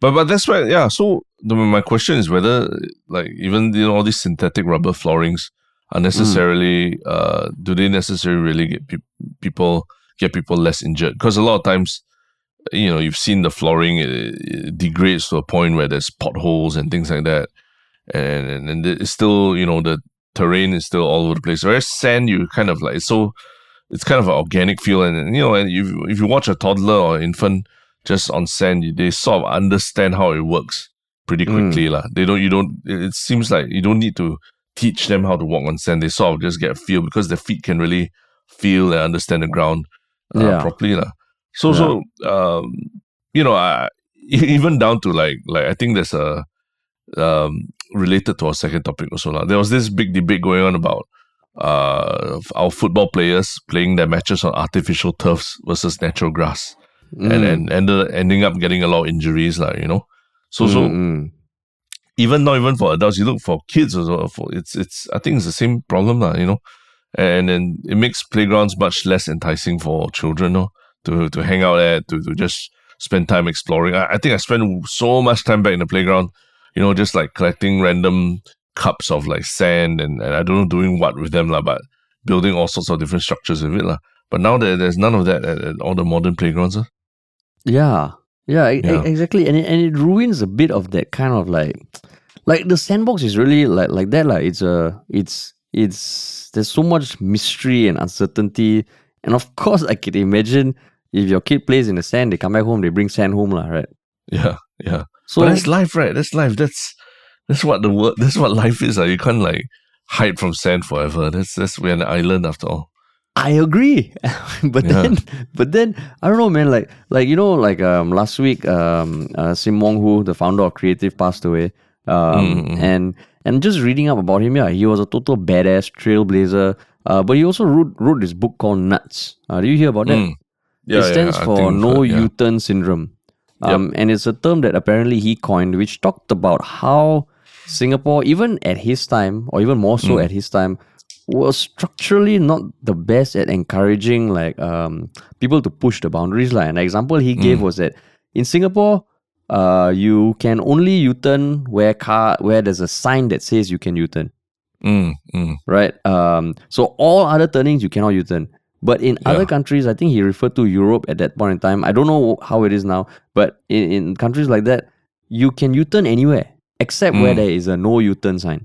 But but that's why yeah. So the, my question is whether like even you know all these synthetic rubber floorings are necessarily uh do they necessarily really get peop people get people less injured? Because a lot of times you know you've seen the flooring it, it degrades to a point where there's potholes and things like that, and and, and it's still you know the terrain is still all over the place. Whereas sand you kind of like so it's kind of an organic feel and, and you know and if if you watch a toddler or infant just on sand, they sort of understand how it works pretty Mm. quickly. lah. They don't, you don't, it seems like you don't need to teach them how to walk on sand. They sort of just get a feel because their feet can really feel and understand the ground uh, Yeah. properly. lah. So, so, um, you know, I, *laughs* even down to like, like, I think there's a, um, related to our second topic also. lah. There was this big debate going on about uh, our football players playing their matches on artificial turfs versus natural grass and Mm. and ended, ending up getting a lot of injuries, like you know. So so Mm, mm. even not even for adults, you look for kids as well. For it's it's I think it's the same problem, lah, you know. And then it makes playgrounds much less enticing for children, no, to to hang out at, to, to just spend time exploring. I, I think I spent so much time back in the playground, you know, just like collecting random cups of like sand and, and I don't know doing what with them, lah, but building all sorts of different structures with it, lah. But now there, there's none of that at, at all the modern playgrounds. ah. Yeah, yeah, Yeah. exactly, and it, and it ruins a bit of that kind of like, like the sandbox is really like like that. Like it's a, it's it's there's so much mystery and uncertainty, and of course I can imagine if your kid plays in the sand, they come back home, they bring sand home, lah, right? Yeah, yeah. So but that's life, right? That's life. That's that's what the world. That's what life is. Uh. You can't like hide from sand forever. That's that's we're an island after all. I agree, *laughs* but Yeah. then, but then I don't know, man. Like, like you know, like um, last week, um, uh, Sim Wong Hoo, the founder of Creative, passed away. Um, Mm. and and just reading up about him, yeah, he was a total badass trailblazer. Uh, but he also wrote wrote this book called Nuts. Uh, do you hear about that? Mm. Yeah, it stands yeah, for no yeah. U-turn syndrome. Um, and it's a term that apparently he coined, which talked about how Singapore, even at his time, or even more so Mm. at his time, was structurally not the best at encouraging like um people to push the boundaries. Like an example he gave Mm. was that in Singapore, uh, you can only U-turn where car where there's a sign that says you can U-turn Mm, mm, right? Um, so all other turnings you cannot U-turn. But in other countries, I think he referred to Europe at that point in time. I don't know how it is now, but in, in countries like that, you can U-turn anywhere except where Mm. there is a no U-turn sign.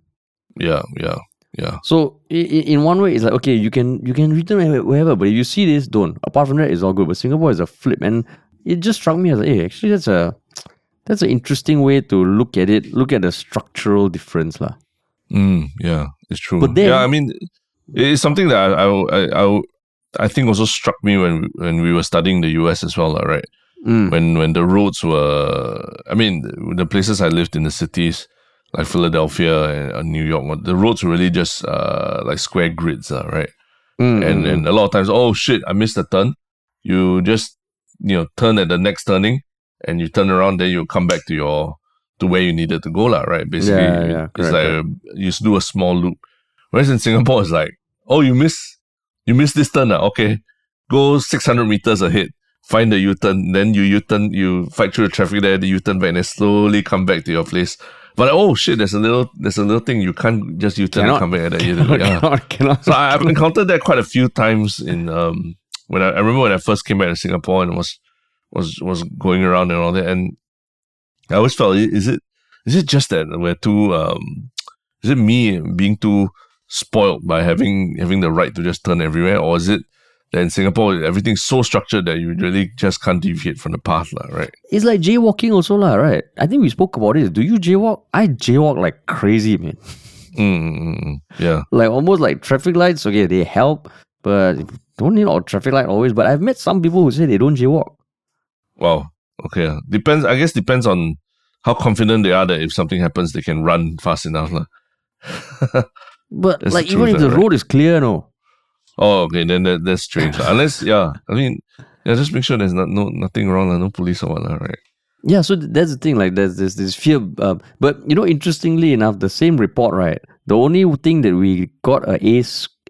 yeah, yeah, yeah. So i- i- in one way, it's like okay, you can you can wherever, wherever, but if you see this, don't. Apart from that, it's all good. But Singapore is a flip, and it just struck me as like, hey, actually, that's a that's an interesting way to look at it. Look at the structural difference, lah. Mm, yeah, it's true. But then- yeah, I mean, it's something that I I I, I, think also struck me when we- when we were studying the US as well, lah, right? Mm. when when the roads were i mean the places i lived in the cities like philadelphia and uh, new york the roads were really just uh like square grids uh, right Mm, and mm, and a lot of times oh shit i missed a turn you just you know turn at the next turning and you turn around then you come back to your to where you needed to go lah, right basically Yeah, yeah, it's correct, like a, you just do a small loop whereas in singapore it's like oh you miss you miss this turn ah, okay go 600 meters ahead find the U-turn, then you U-turn, you fight through the traffic there, the U-turn back, and then slowly come back to your place. But oh shit, there's a little, there's a little thing you can't just U-turn and come back at that. *laughs* Cannot, yeah. cannot, cannot. So I, I've encountered that quite a few times in um when I, I remember when I first came back to Singapore and it was was was going around and all that, and I always felt is it is it just that we're too um is it me being too spoiled by having having the right to just turn everywhere, or is it that in Singapore everything's so structured that you really just can't deviate from the path, lah, right? It's like jaywalking also lah, right? I think we spoke about it. Do you jaywalk? I jaywalk like crazy, man. Mm, yeah, Like almost like traffic lights. Okay, they help, but don't need all traffic light always, but I've met some people who say they don't jaywalk. Wow. Okay. Depends. I guess depends on how confident they are that if something happens, they can run fast enough. *laughs* But That's like even if the right? road is clear, no. oh, okay. Then that, that's strange. Unless, yeah. I mean, yeah. Just make sure there's not no nothing wrong. lah, No police or what. lah, Right. Yeah, so th- that's the thing. Like, there's this this fear. Uh, but you know, interestingly enough, the same report, right? The only thing that we got a A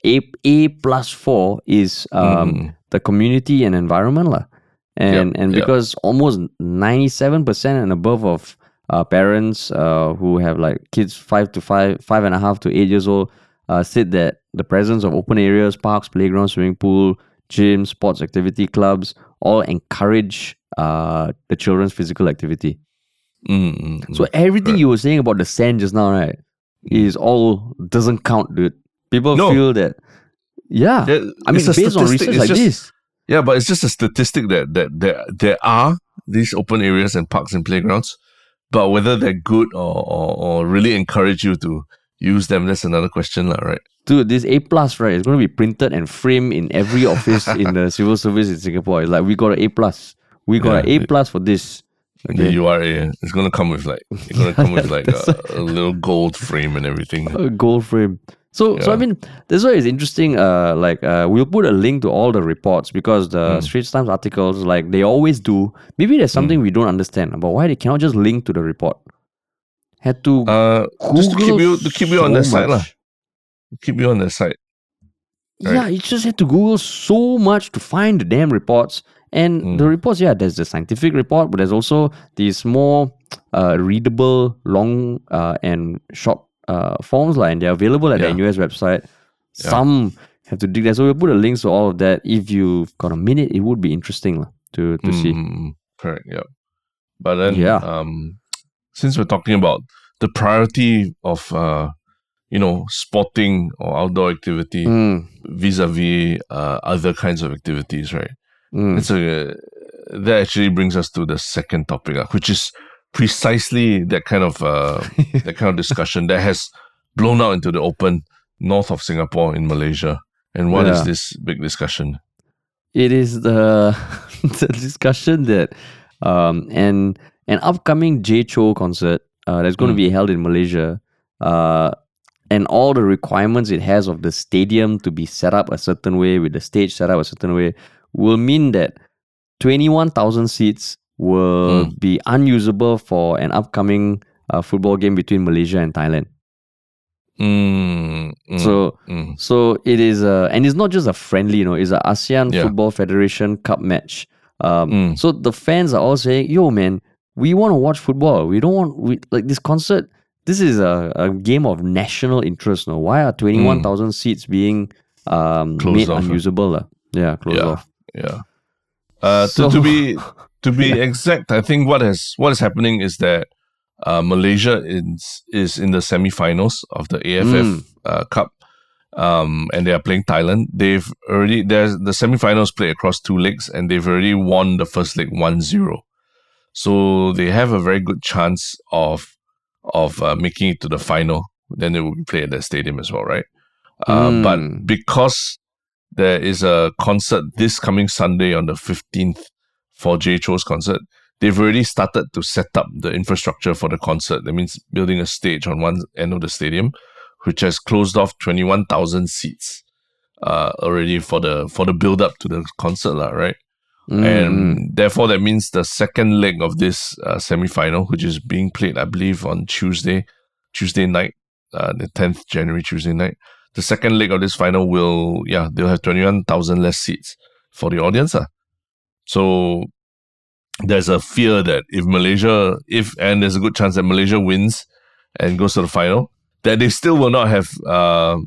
A a plus four is um Mm. the community and environment, lah. And Yep, and yep. because almost ninety seven percent and above of uh, parents uh, who have like kids five to five five and a half to eight years old uh, said that the presence of open areas, parks, playgrounds, swimming pool, gyms, sports activity clubs all encourage uh, the children's physical activity. Mm, mm, mm. So everything Correct. you were saying about the sand just now, right, is all doesn't count, dude. People No. feel that, yeah. Yeah, I mean, based on research like just- this, Yeah, but it's just a statistic that that there there are these open areas and parks and playgrounds, but whether they're good or or, or really encourage you to use them, that's another question, lah, right? dude, this A plus, right, is going to be printed and framed in every *laughs* office in the civil service in Singapore. It's like we got an A plus, we got an A plus for this. The Okay, URA, it's gonna come with like it's gonna *laughs* come with like a, a little gold frame and everything. a gold frame. So, so I Yeah. mean, that's why it's interesting. Uh, like, uh, we'll put a link to all the reports because the Mm. Straits Times articles, like they always do. Maybe there's something we don't understand about why they cannot just link to the report. Had to Uh, just to keep Google you to keep you on their side, lah. Keep you on their side. right? Yeah, you just had to Google so much to find the damn reports. And Mm. the reports, yeah, there's the scientific report, but there's also these more uh, readable, long uh, and short uh, forms, like, and they're available at Yeah. the NUS website. Yeah. Some have to dig there. So we'll put a links to all of that. If you've got a minute, it would be interesting to, to see. Mm, mm, correct. Yeah. But then, Yeah. um, since we're talking about the priority of, uh, you know, sporting or outdoor activity Mm, vis-a-vis uh, other kinds of activities, right? mm. It's a that actually brings us to the second topic, uh, which is precisely that kind of uh, *laughs* that kind of discussion that has blown out into the open north of Singapore in Malaysia. And what is Yeah. this big discussion? it is the *laughs* the discussion that um an an upcoming Jay Chou concert uh, that's going to Mm. be held in Malaysia uh and all the requirements it has of the stadium to be set up a certain way with the stage set up a certain way will mean that 21,000 seats will Mm. be unusable for an upcoming uh, football game between Malaysia and Thailand. Mm, mm, So mm. so it is a, and it's not just a friendly, you know, it's a ASEAN Yeah. Football Federation Cup match. Um, Mm. So the fans are all saying, "Yo, man, we want to watch football. We don't want we like this concert. This is a, a game of national interest. No, why are twenty one thousand seats being um. Made off, unusable? lah? Yeah, closed Yeah. off. Yeah. Uh, So- to, to be to be *laughs* exact, I think what is what is happening is that uh, Malaysia is is in the semi-finals of the AFF Mm. uh, Cup, um, and they are playing Thailand. They've already there's the semi-finals play across two legs, and they've already won the first leg 1-0. So they have a very good chance of of uh, making it to the final. Then they will play at that stadium as well, right? Uh, But Mm. because there is a concert this coming Sunday on the 15th for Jay Chou's concert, they've already started to set up the infrastructure for the concert. That means building a stage on one end of the stadium, which has closed off 21,000 seats uh, already for the for the build up to the concert, lah, right? Mm, and therefore that means the second leg of this uh, semi-final which is being played i believe on tuesday tuesday night uh, the 10th january tuesday night the second leg of this final will yeah they'll have 21000 less seats for the audience ah. so there's a fear that if malaysia if and there's a good chance that malaysia wins and goes to the final that they still will not have uh,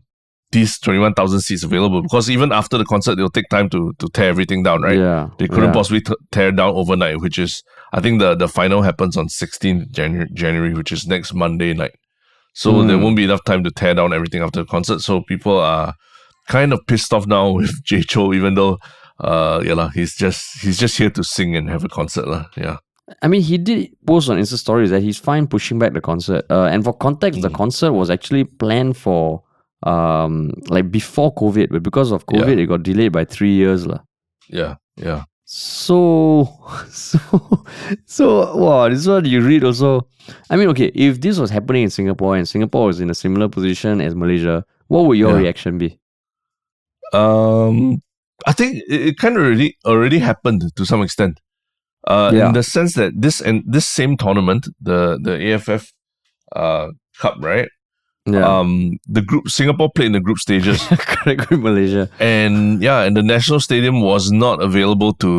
these 21000 seats available because even after the concert they'll take time to to tear everything down right Yeah, they couldn't yeah. possibly t- tear down overnight, which is I think the the final happens on 16th January, January which is next Monday night. So there Mm. won't be enough time to tear down everything after the concert. So people are kind of pissed off now *laughs* with Jay Chou, even though uh yeah he's just he's just here to sing and have a concert lah. Yeah. I mean, he did post on Insta stories that he's fine pushing back the concert. Uh, and for context, the Mm. concert was actually planned for um, like before COVID, but because of Yeah. COVID, it got delayed by three years. lah. Yeah, yeah. So, *laughs* so, so, wow, this one you read also. I mean, okay, if this was happening in Singapore and Singapore was in a similar position as Malaysia, what would your Yeah. reaction be? Um, I think it, it kind of already already happened to some extent. Uh, Yeah. in the sense that this and this same tournament, the the AFF uh cup, right? Yeah, Um, the group Singapore played in the group stages, *laughs* correct, with Malaysia. and yeah, and the national stadium was not available to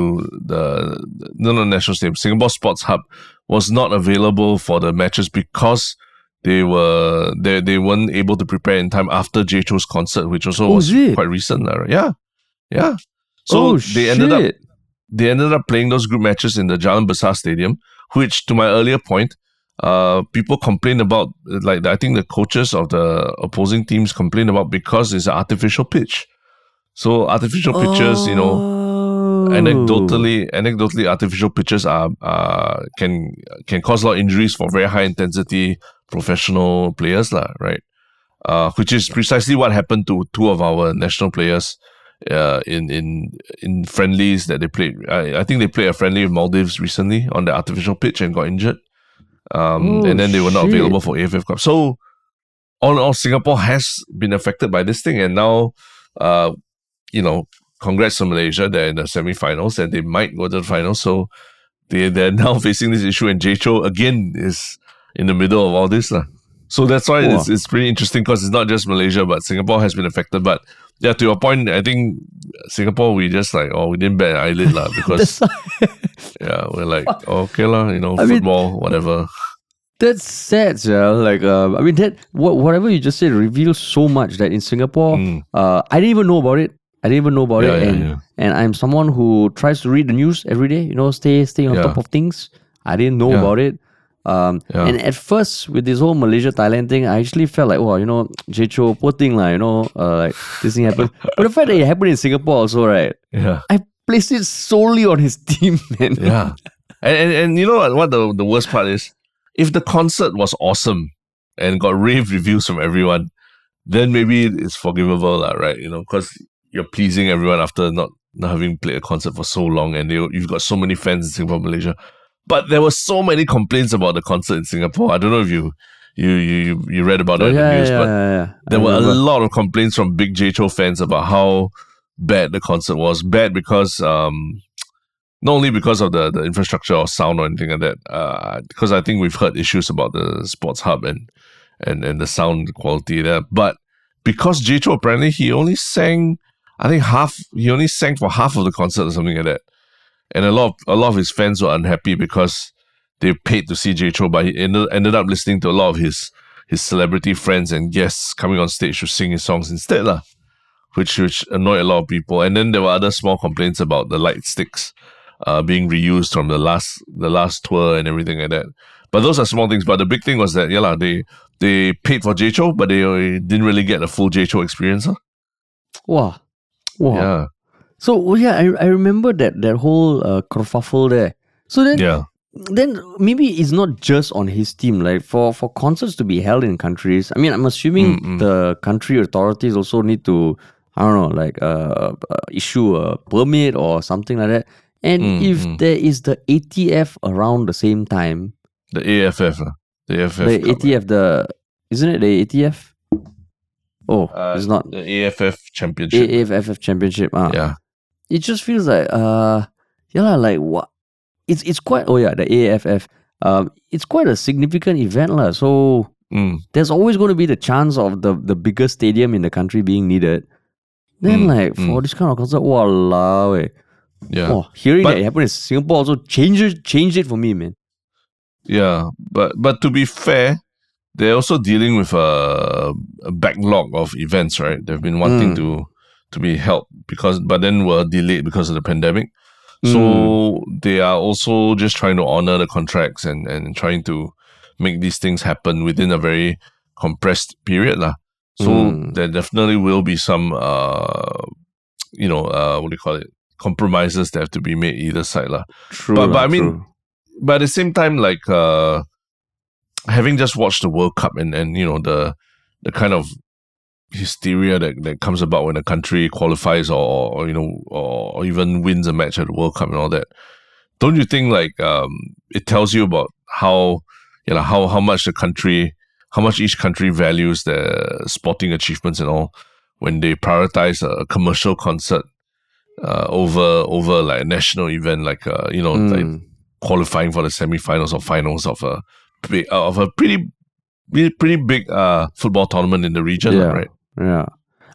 the no no national stadium. Singapore Sports Hub was not available for the matches because they were they they weren't able to prepare in time after Jay Chou's concert, which also Oh, was quite recent. right? Yeah, yeah. So oh, they ended up they ended up playing those group matches in the Jalan Besar Stadium, which, to my earlier point, uh, people complain about. Like I think the coaches of the opposing teams complain about because it's an artificial pitch. So artificial pitches, you know, Oh. anecdotally, anecdotally, artificial pitches are uh, can can cause a lot of injuries for very high intensity professional players, lah. Right. Uh, which is precisely what happened to two of our national players uh, in in in friendlies that they played. I, I think they played a friendly with Maldives recently on the artificial pitch and got injured. Um, Oh, and then they were not shit. available for AFF Cup. So, all in all, Singapore has been affected by this thing, and now, uh, you know, congrats to Malaysia. They're in the semi-finals, and they might go to the finals. So, they they're *laughs* now facing this issue, and Jay Chou again is in the middle of all this, lah. So that's why it's, it's pretty interesting because it's not just Malaysia, but Singapore has been affected. But yeah, to your point, I think Singapore we just like oh we didn't bet an eyelid lah *laughs* because yeah we're like okay lah you know I mean- football whatever that's sad, yeah. Like, uh, I mean, that what whatever you just said reveals so much that in Singapore, Mm. uh, I didn't even know about it. I didn't even know about Yeah, it, yeah, and yeah. and I'm someone who tries to read the news every day. You know, stay stay on top of things. I didn't know about it. Um, Yeah. and at first with this whole Malaysia Thailand thing, I actually felt like, oh, you know, *tsk* Jay Chou, poor thing, lah, you know, uh, like this thing happened. *laughs* but the fact that it happened in Singapore also, right? yeah I placed it solely on his *laughs* team, man. yeah and, and and you know what, what the the worst part is if the concert was awesome and got rave reviews from everyone then maybe it's forgivable lah, right you know because you're pleasing everyone after not not having played a concert for so long and you, you've got so many fans in Singapore Malaysia but there were so many complaints about the concert in Singapore I don't know if you you you, you read about Oh, it in yeah, the news yeah, but yeah, there were a lot of complaints from big Jay Chou fans about how bad the concert was. Bad because um not only because of the, the infrastructure or sound or anything like that, uh, because I think we've heard issues about the sports hub and and, and the sound quality there, but because Jay Chou apparently he only sang I think half he only sang for half of the concert or something like that. And a lot of a lot of his fans were unhappy because they paid to see Jay Chou, but he ended, ended up listening to a lot of his his celebrity friends and guests coming on stage to sing his songs instead, lah. Which which annoyed a lot of people. And then there were other small complaints about the light sticks uh, being reused from the last the last tour and everything like that. But those are small things. But the big thing was that yeah, lah, they they paid for Jay Chou, but they uh, didn't really get a full Jay Chou experience. Huh? Wow. Wow. Yeah, So oh yeah, I, I remember that that whole uh, kerfuffle there. So then yeah, then maybe it's not just on his team. Like for for concerts to be held in countries, I mean, I'm assuming Mm, mm. the country authorities also need to I don't know, like uh, uh issue a permit or something like that. And Mm, if mm. there is the ATF around the same time, the AFF, uh, the AFF, the Cup, ATF, the isn't it the ATF? Oh, uh, it's not the AFF Championship. AFF Championship. Ah, yeah, it just feels like uh yeah lah, like what it's it's quite oh yeah the AFF um it's quite a significant event lah. So Mm, there's always going to be the chance of the the biggest stadium in the country being needed. Then Mm, like for mm. this kind of concert, wow, yeah. oh, hearing But- that it happened in Singapore also changed changed it for me, man. Yeah, but but to be fair, they're also dealing with a, a backlog of events, right? They've been wanting Mm. to to be held because, but then were delayed because of the pandemic. So Mm. they are also just trying to honor the contracts and and trying to make these things happen within a very compressed period, lah. So Mm. there definitely will be some, uh, you know, uh, what do you call it? Compromises that have to be made either side, lah True, But- but I mean, true. but at the same time, like uh having just watched the World Cup and and you know the the kind of hysteria that, that comes about when a country qualifies or, or you know or, or even wins a match at the World Cup and all that. Don't you think like um, it tells you about how you know how how much the country how much each country values their sporting achievements and all when they prioritize a commercial concert uh, over over like a national event like uh, you know Mm. like qualifying for the semi-finals or finals of a of a pretty pretty pretty big uh, football tournament in the region, Yeah. right? Yeah.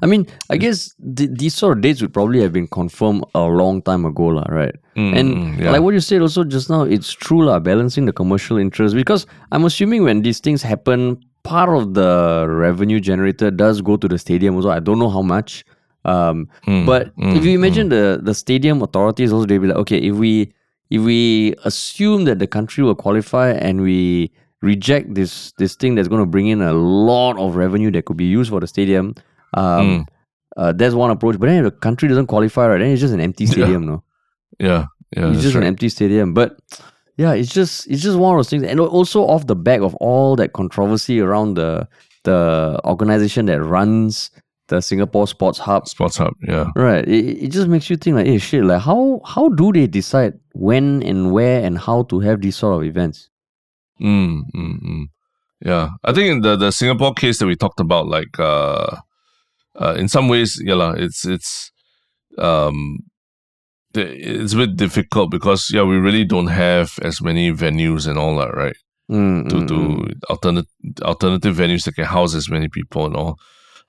I mean, I guess th- these sort of dates would probably have been confirmed a long time ago, lah, right? Mm, and mm, yeah. like what you said also just now, it's true, lah, balancing the commercial interest. Because I'm assuming when these things happen, part of the revenue generator does go to the stadium also. I don't know how much. Um, Mm, but mm, if you imagine the the stadium authorities also, they'll be like, okay, if we if we assume that the country will qualify and we reject this this thing that's going to bring in a lot of revenue that could be used for the stadium, um, Mm. uh, that's one approach. But then if the country doesn't qualify, right, then it's just an empty *laughs* stadium, no? yeah, yeah, it's just right. an empty stadium. But yeah, it's just it's just one of those things, and also off the back of all that controversy around the the organization that runs the Singapore Sports Hub. Sports Hub, yeah. Right. It, it just makes you think like, hey shit, like how how do they decide when and where and how to have these sort of events? Mm, mm, mm. Yeah, I think in the the Singapore case that we talked about, like uh, uh in some ways, yeah, lah, it's it's um, it's a bit difficult because yeah, we really don't have as many venues and all that, right? Mm, To mm, mm. to alternate alternative venues that can house as many people and all.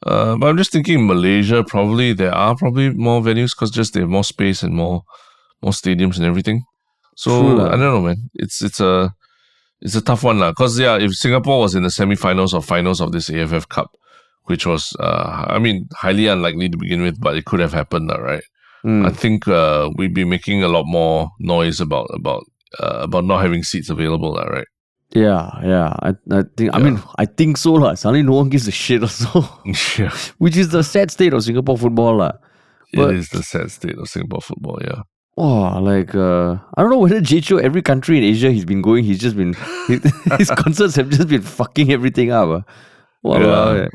Uh, but I'm just thinking Malaysia probably there are probably more venues because just they have more space and more more stadiums and everything. So True. I don't know, man. It's it's a it's a tough one lah. Cause yeah, if Singapore was in the semi-finals or finals of this AFF Cup, which was uh, I mean highly unlikely to begin with, but it could have happened, lah, right? Mm. I think uh, we'd be making a lot more noise about about uh, about not having seats available, lah, right? Yeah, yeah. I, I think I mean I think so lah. Suddenly no one gives a shit also. *laughs* yeah, Which is the sad state of Singapore football lah. But- it is the sad state of Singapore football. Yeah. Oh, like uh, I don't know whether Jay Chou every country in Asia he's been going, he's just been *laughs* his, his *laughs* concerts have just been fucking everything up. Uh. Walao, Yeah.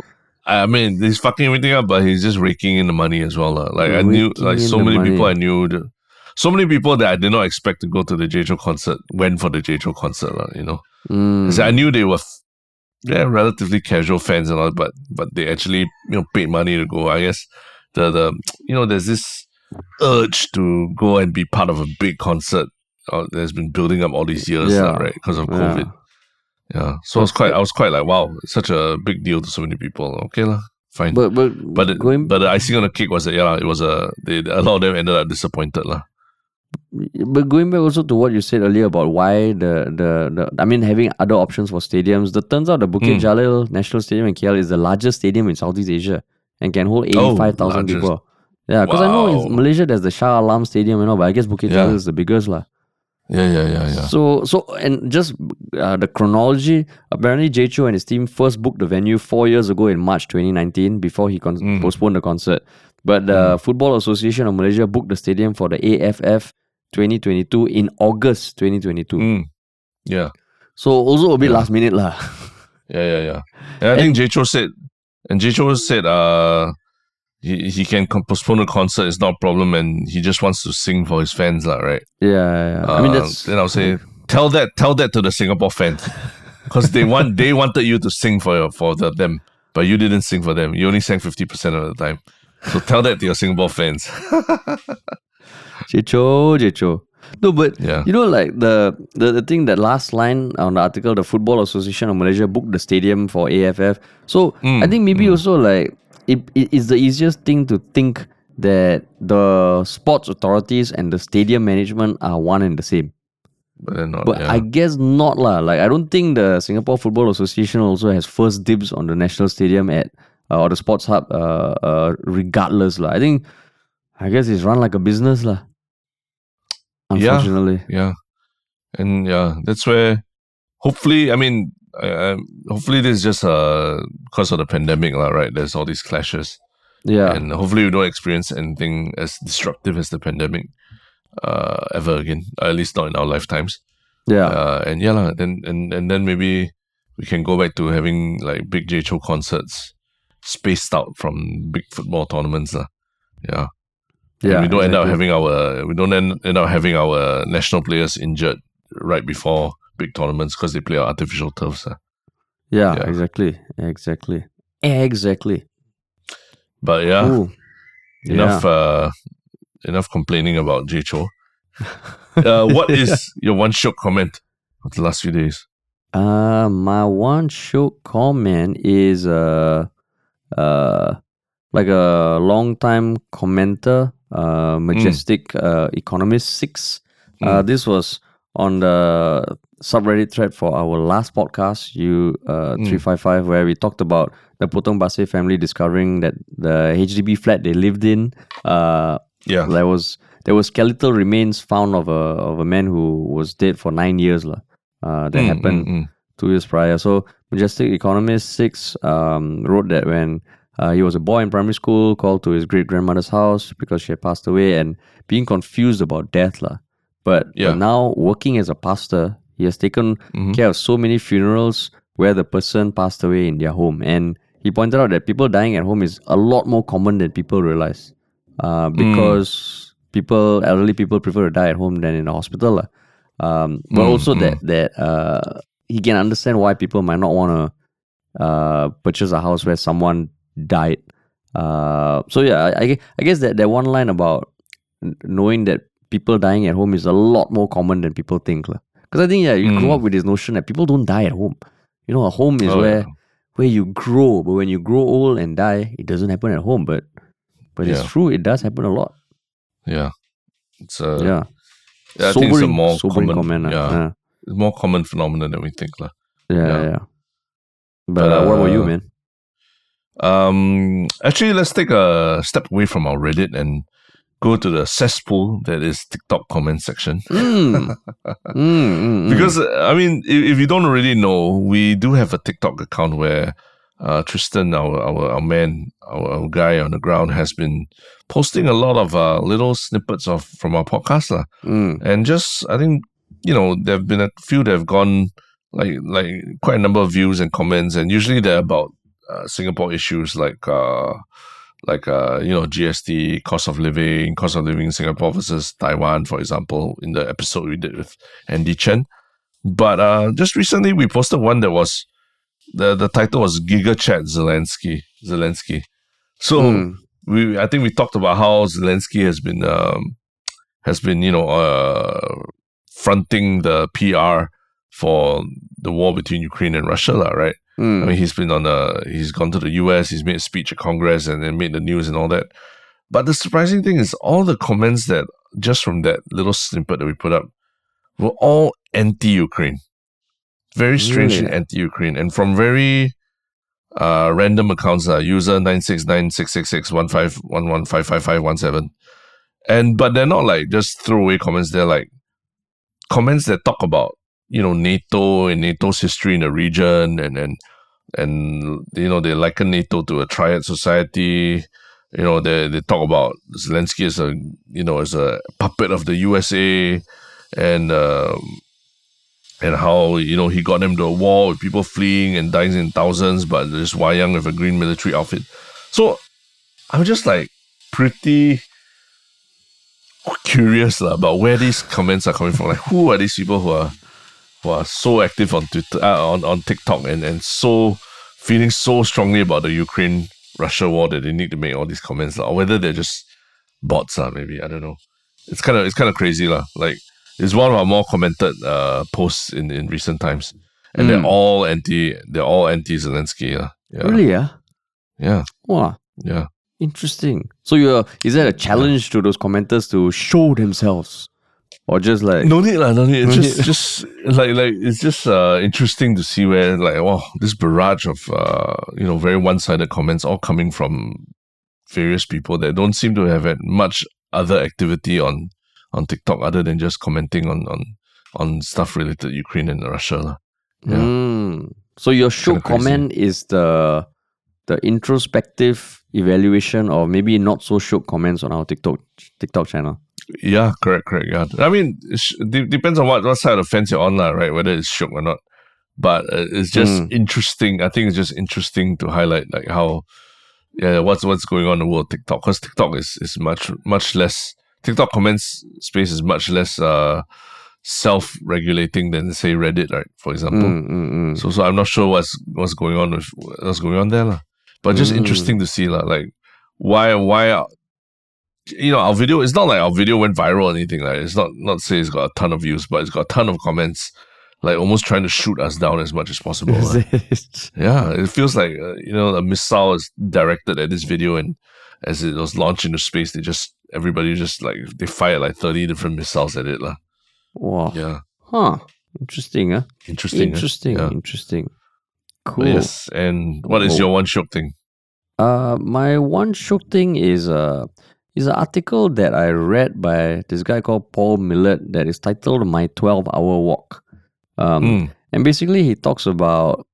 I mean, he's fucking everything up, but he's just raking in the money as well. lah. Like I knew, like so the many people I knew, that, so many people that I did not expect to go to the Jay Chou concert went for the Jay Chou concert. lah, you know, Mm. so I knew they were, f- yeah, relatively casual fans and all, but but they actually you know paid money to go. I guess the the you know there's this urge to go and be part of a big concert. Uh, that's been building up all these years, lah, Yeah. right? Because of COVID. Yeah, so I was quite, I was quite like, wow, such a big deal to so many people. Okay, lah, fine. But but But it, going but the icing on the cake was that yeah, it was a they, a lot of them ended up disappointed lah. but going back also to what you said earlier about why the, the, the I mean having other options for stadiums, the turns out the Bukit Mm. Jalil National Stadium in KL is the largest stadium in Southeast Asia and can hold Oh, eighty five thousand people. Yeah, because I know in Malaysia there's the Shah Alam Stadium, you know, but I guess Bukit Yeah. Jalil is the biggest lah. Yeah, yeah, yeah, yeah. So, so and just uh, the chronology. Apparently, Jay Chou and his team first booked the venue four years ago in March 2019 before he con- Mm. postponed the concert. But the Football Association of Malaysia booked the stadium for the AFF 2022 in August 2022. Mm. Yeah, So also a bit Yeah. last minute lah. yeah, yeah, yeah. And I think Jay Chou said, and Jay Chou said, uh, he he can postpone the concert. It's not a problem, and he just wants to sing for his fans, lah, right? yeah, yeah. I mean Uh, that's then I'll say, tell that, tell that to the Singapore fans, *laughs* because they want they wanted you to sing for your, for the, them, but you didn't sing for them. You only sang fifty percent of the time. So tell that to your Singapore fans. *laughs* Jay Chou, Jecho. No, but Yeah. you know, like the, the the thing that last line on the article, the Football Association of Malaysia booked the stadium for AFF. So I Mm, think maybe also like it, it is the easiest thing to think that the sports authorities and the stadium management are one and the same. But not. But yeah. I guess not lah. Like I don't think the Singapore Football Association also has first dibs on the national stadium at uh, or the sports hub. Uh, uh, regardless lah. I think I guess it's run like a business lah. Yeah. Unfortunately, yeah and yeah that's where hopefully i mean I, I, hopefully this is just uh because of the pandemic lah, right there's all these clashes yeah, and hopefully we don't experience anything as disruptive as the pandemic uh ever again at least not in our lifetimes yeah, uh and yeah lah, then and and then maybe we can go back to having like big Jay Chou concerts spaced out from big football tournaments. lah. Yeah. And Yeah, we don't end up having our we don't end, end up having our national players injured right before big tournaments because they play on artificial turfs. lah. Yeah, Yeah. exactly, exactly, exactly. But yeah, Ooh. enough uh, enough complaining about Jay Chou. *laughs* uh, what is your one shot comment of the last few days? Uh, my one show comment is uh, uh, like a long time commenter, uh, majestic uh, economist six. Uh, this was on the subreddit thread for our last podcast, you uh five five, where we talked about the Potong Pasir family discovering that the HDB flat they lived in, uh, Yeah. there was there was skeletal remains found of a of a man who was dead for nine years lah. Uh, that Mm, happened mm, mm. two years prior. So Majestic Economist Six um, wrote that when uh, he was a boy in primary school, called to his great grandmother's house because she had passed away, and being confused about death lah. But, but now working as a pastor, he has taken Mhm. care of so many funerals where the person passed away in their home, and he pointed out that people dying at home is a lot more common than people realize, uh, because people, elderly people, prefer to die at home than in a hospital lah. Um, but Mm, also that that uh, he can understand why people might not want to uh, purchase a house where someone died. Uh, so yeah, I, I guess that that one line about knowing that people dying at home is a lot more common than people think. Because I think yeah, you grow Mm. up with this notion that people don't die at home. You know, a home is Oh, where yeah. where you grow, but when you grow old and die, it doesn't happen at home. But but Yeah. it's true, it does happen a lot. Yeah. It's a yeah, yeah, I think it's a more sobering common, comment. ah. yeah, yeah. it's more common phenomenon than we think. lah. Yeah, Yeah. yeah. But uh, what about you, Uh, man? Um, actually, let's take a step away from our Reddit and go to the cesspool that is TikTok comment section. Mm. Mm, mm. Because uh, I mean, if, if you don't already know, we do have a TikTok account where uh, Tristan, our, our our man, our, our guy on the ground, has been posting a lot of uh, little snippets of from our podcast. Mm. and just I think you know there have been a few that have gone like like quite a number of views and comments, and usually they're about uh, Singapore issues like uh like uh you know GST, cost of living, cost of living in Singapore versus Taiwan, for example, in the episode we did with Andy Chen. But uh just recently we posted one that was the the title was Gigachad Zelensky Zelensky. So Mm. we I think we talked about how Zelensky has been um, has been you know uh, fronting the PR for the war between Ukraine and Russia, lah, right? Mm. I mean, he's been on a he's gone to the U.S. He's made a speech at Congress and then made the news and all that. But the surprising thing is all the comments that just from that little snippet that we put up were all anti-Ukraine, very strangely Really? anti-Ukraine, and from very uh, random accounts, uh, user nine six nine six six six one five one one five five five one seven, and but they're not like just throwaway comments. They're like comments that talk about you know NATO and NATO's history in the region, and and and you know they liken NATO to a triad society. You know they they talk about Zelensky as a you know as a puppet of the USA, and. Um, and how you know he got them to a war with people fleeing and dying in thousands, but this Wayang with a green military outfit. So I'm just like pretty curious about where these comments are coming from. Like who are these people who are who are so active on Twitter uh, on on TikTok and and so feeling so strongly about the Ukraine Russia war that they need to make all these comments or whether they're just bots lah, maybe I don't know. It's kind of it's kind of crazy lah. Like it's one of our more commented uh, posts in, in recent times, and they're Mm. all anti. They're all anti Zelensky. Yeah, yeah, Really? Yeah. yeah, Wow. yeah. Interesting. So you is that a challenge to those commenters to show themselves, or just like No need lah, no need. It's No just need. just like like it's just uh, interesting to see where like wow this barrage of uh, you know very one sided comments all coming from various people that don't seem to have had much other activity on on TikTok other than just commenting on on on stuff related to Ukraine and Russia lah. Yeah. Mm. So your show Kinda crazy. comment is the the introspective evaluation or maybe not so shook comments on our TikTok TikTok channel. Yeah, correct, correct. Yeah, I mean, it's, de- depends on what, what side of the fence you're on, lah, right? Whether it's shook or not. But uh, it's just Mm. interesting. I think it's just interesting to highlight like how yeah, what's what's going on in the world of TikTok? Because TikTok is is much much less. TikTok comments space is much less uh self regulating than say Reddit, right? For example. Mm, mm, mm. So so I'm not sure what's what's going on with what's going on there, lah. But just Mm. interesting to see, lah. Like why why are- you know our video it's not like our video went viral or anything like it's not not say it's got a ton of views but it's got a ton of comments like almost trying to shoot us down as much as possible Is it? *laughs* yeah it feels like uh, you know a missile is directed at this video and as it was launched into space they just everybody just like they fired like 30 different missiles at it lah. wow. yeah Huh. Interesting, huh? interesting huh? Interesting. yeah. Interesting. But Cool. yes and what is Oh. your one shock thing Uh, my one shook thing is uh is an article that I read by this guy called Paul Millett that is titled "My Twelve Hour Walk." Um, Mm, and basically he talks about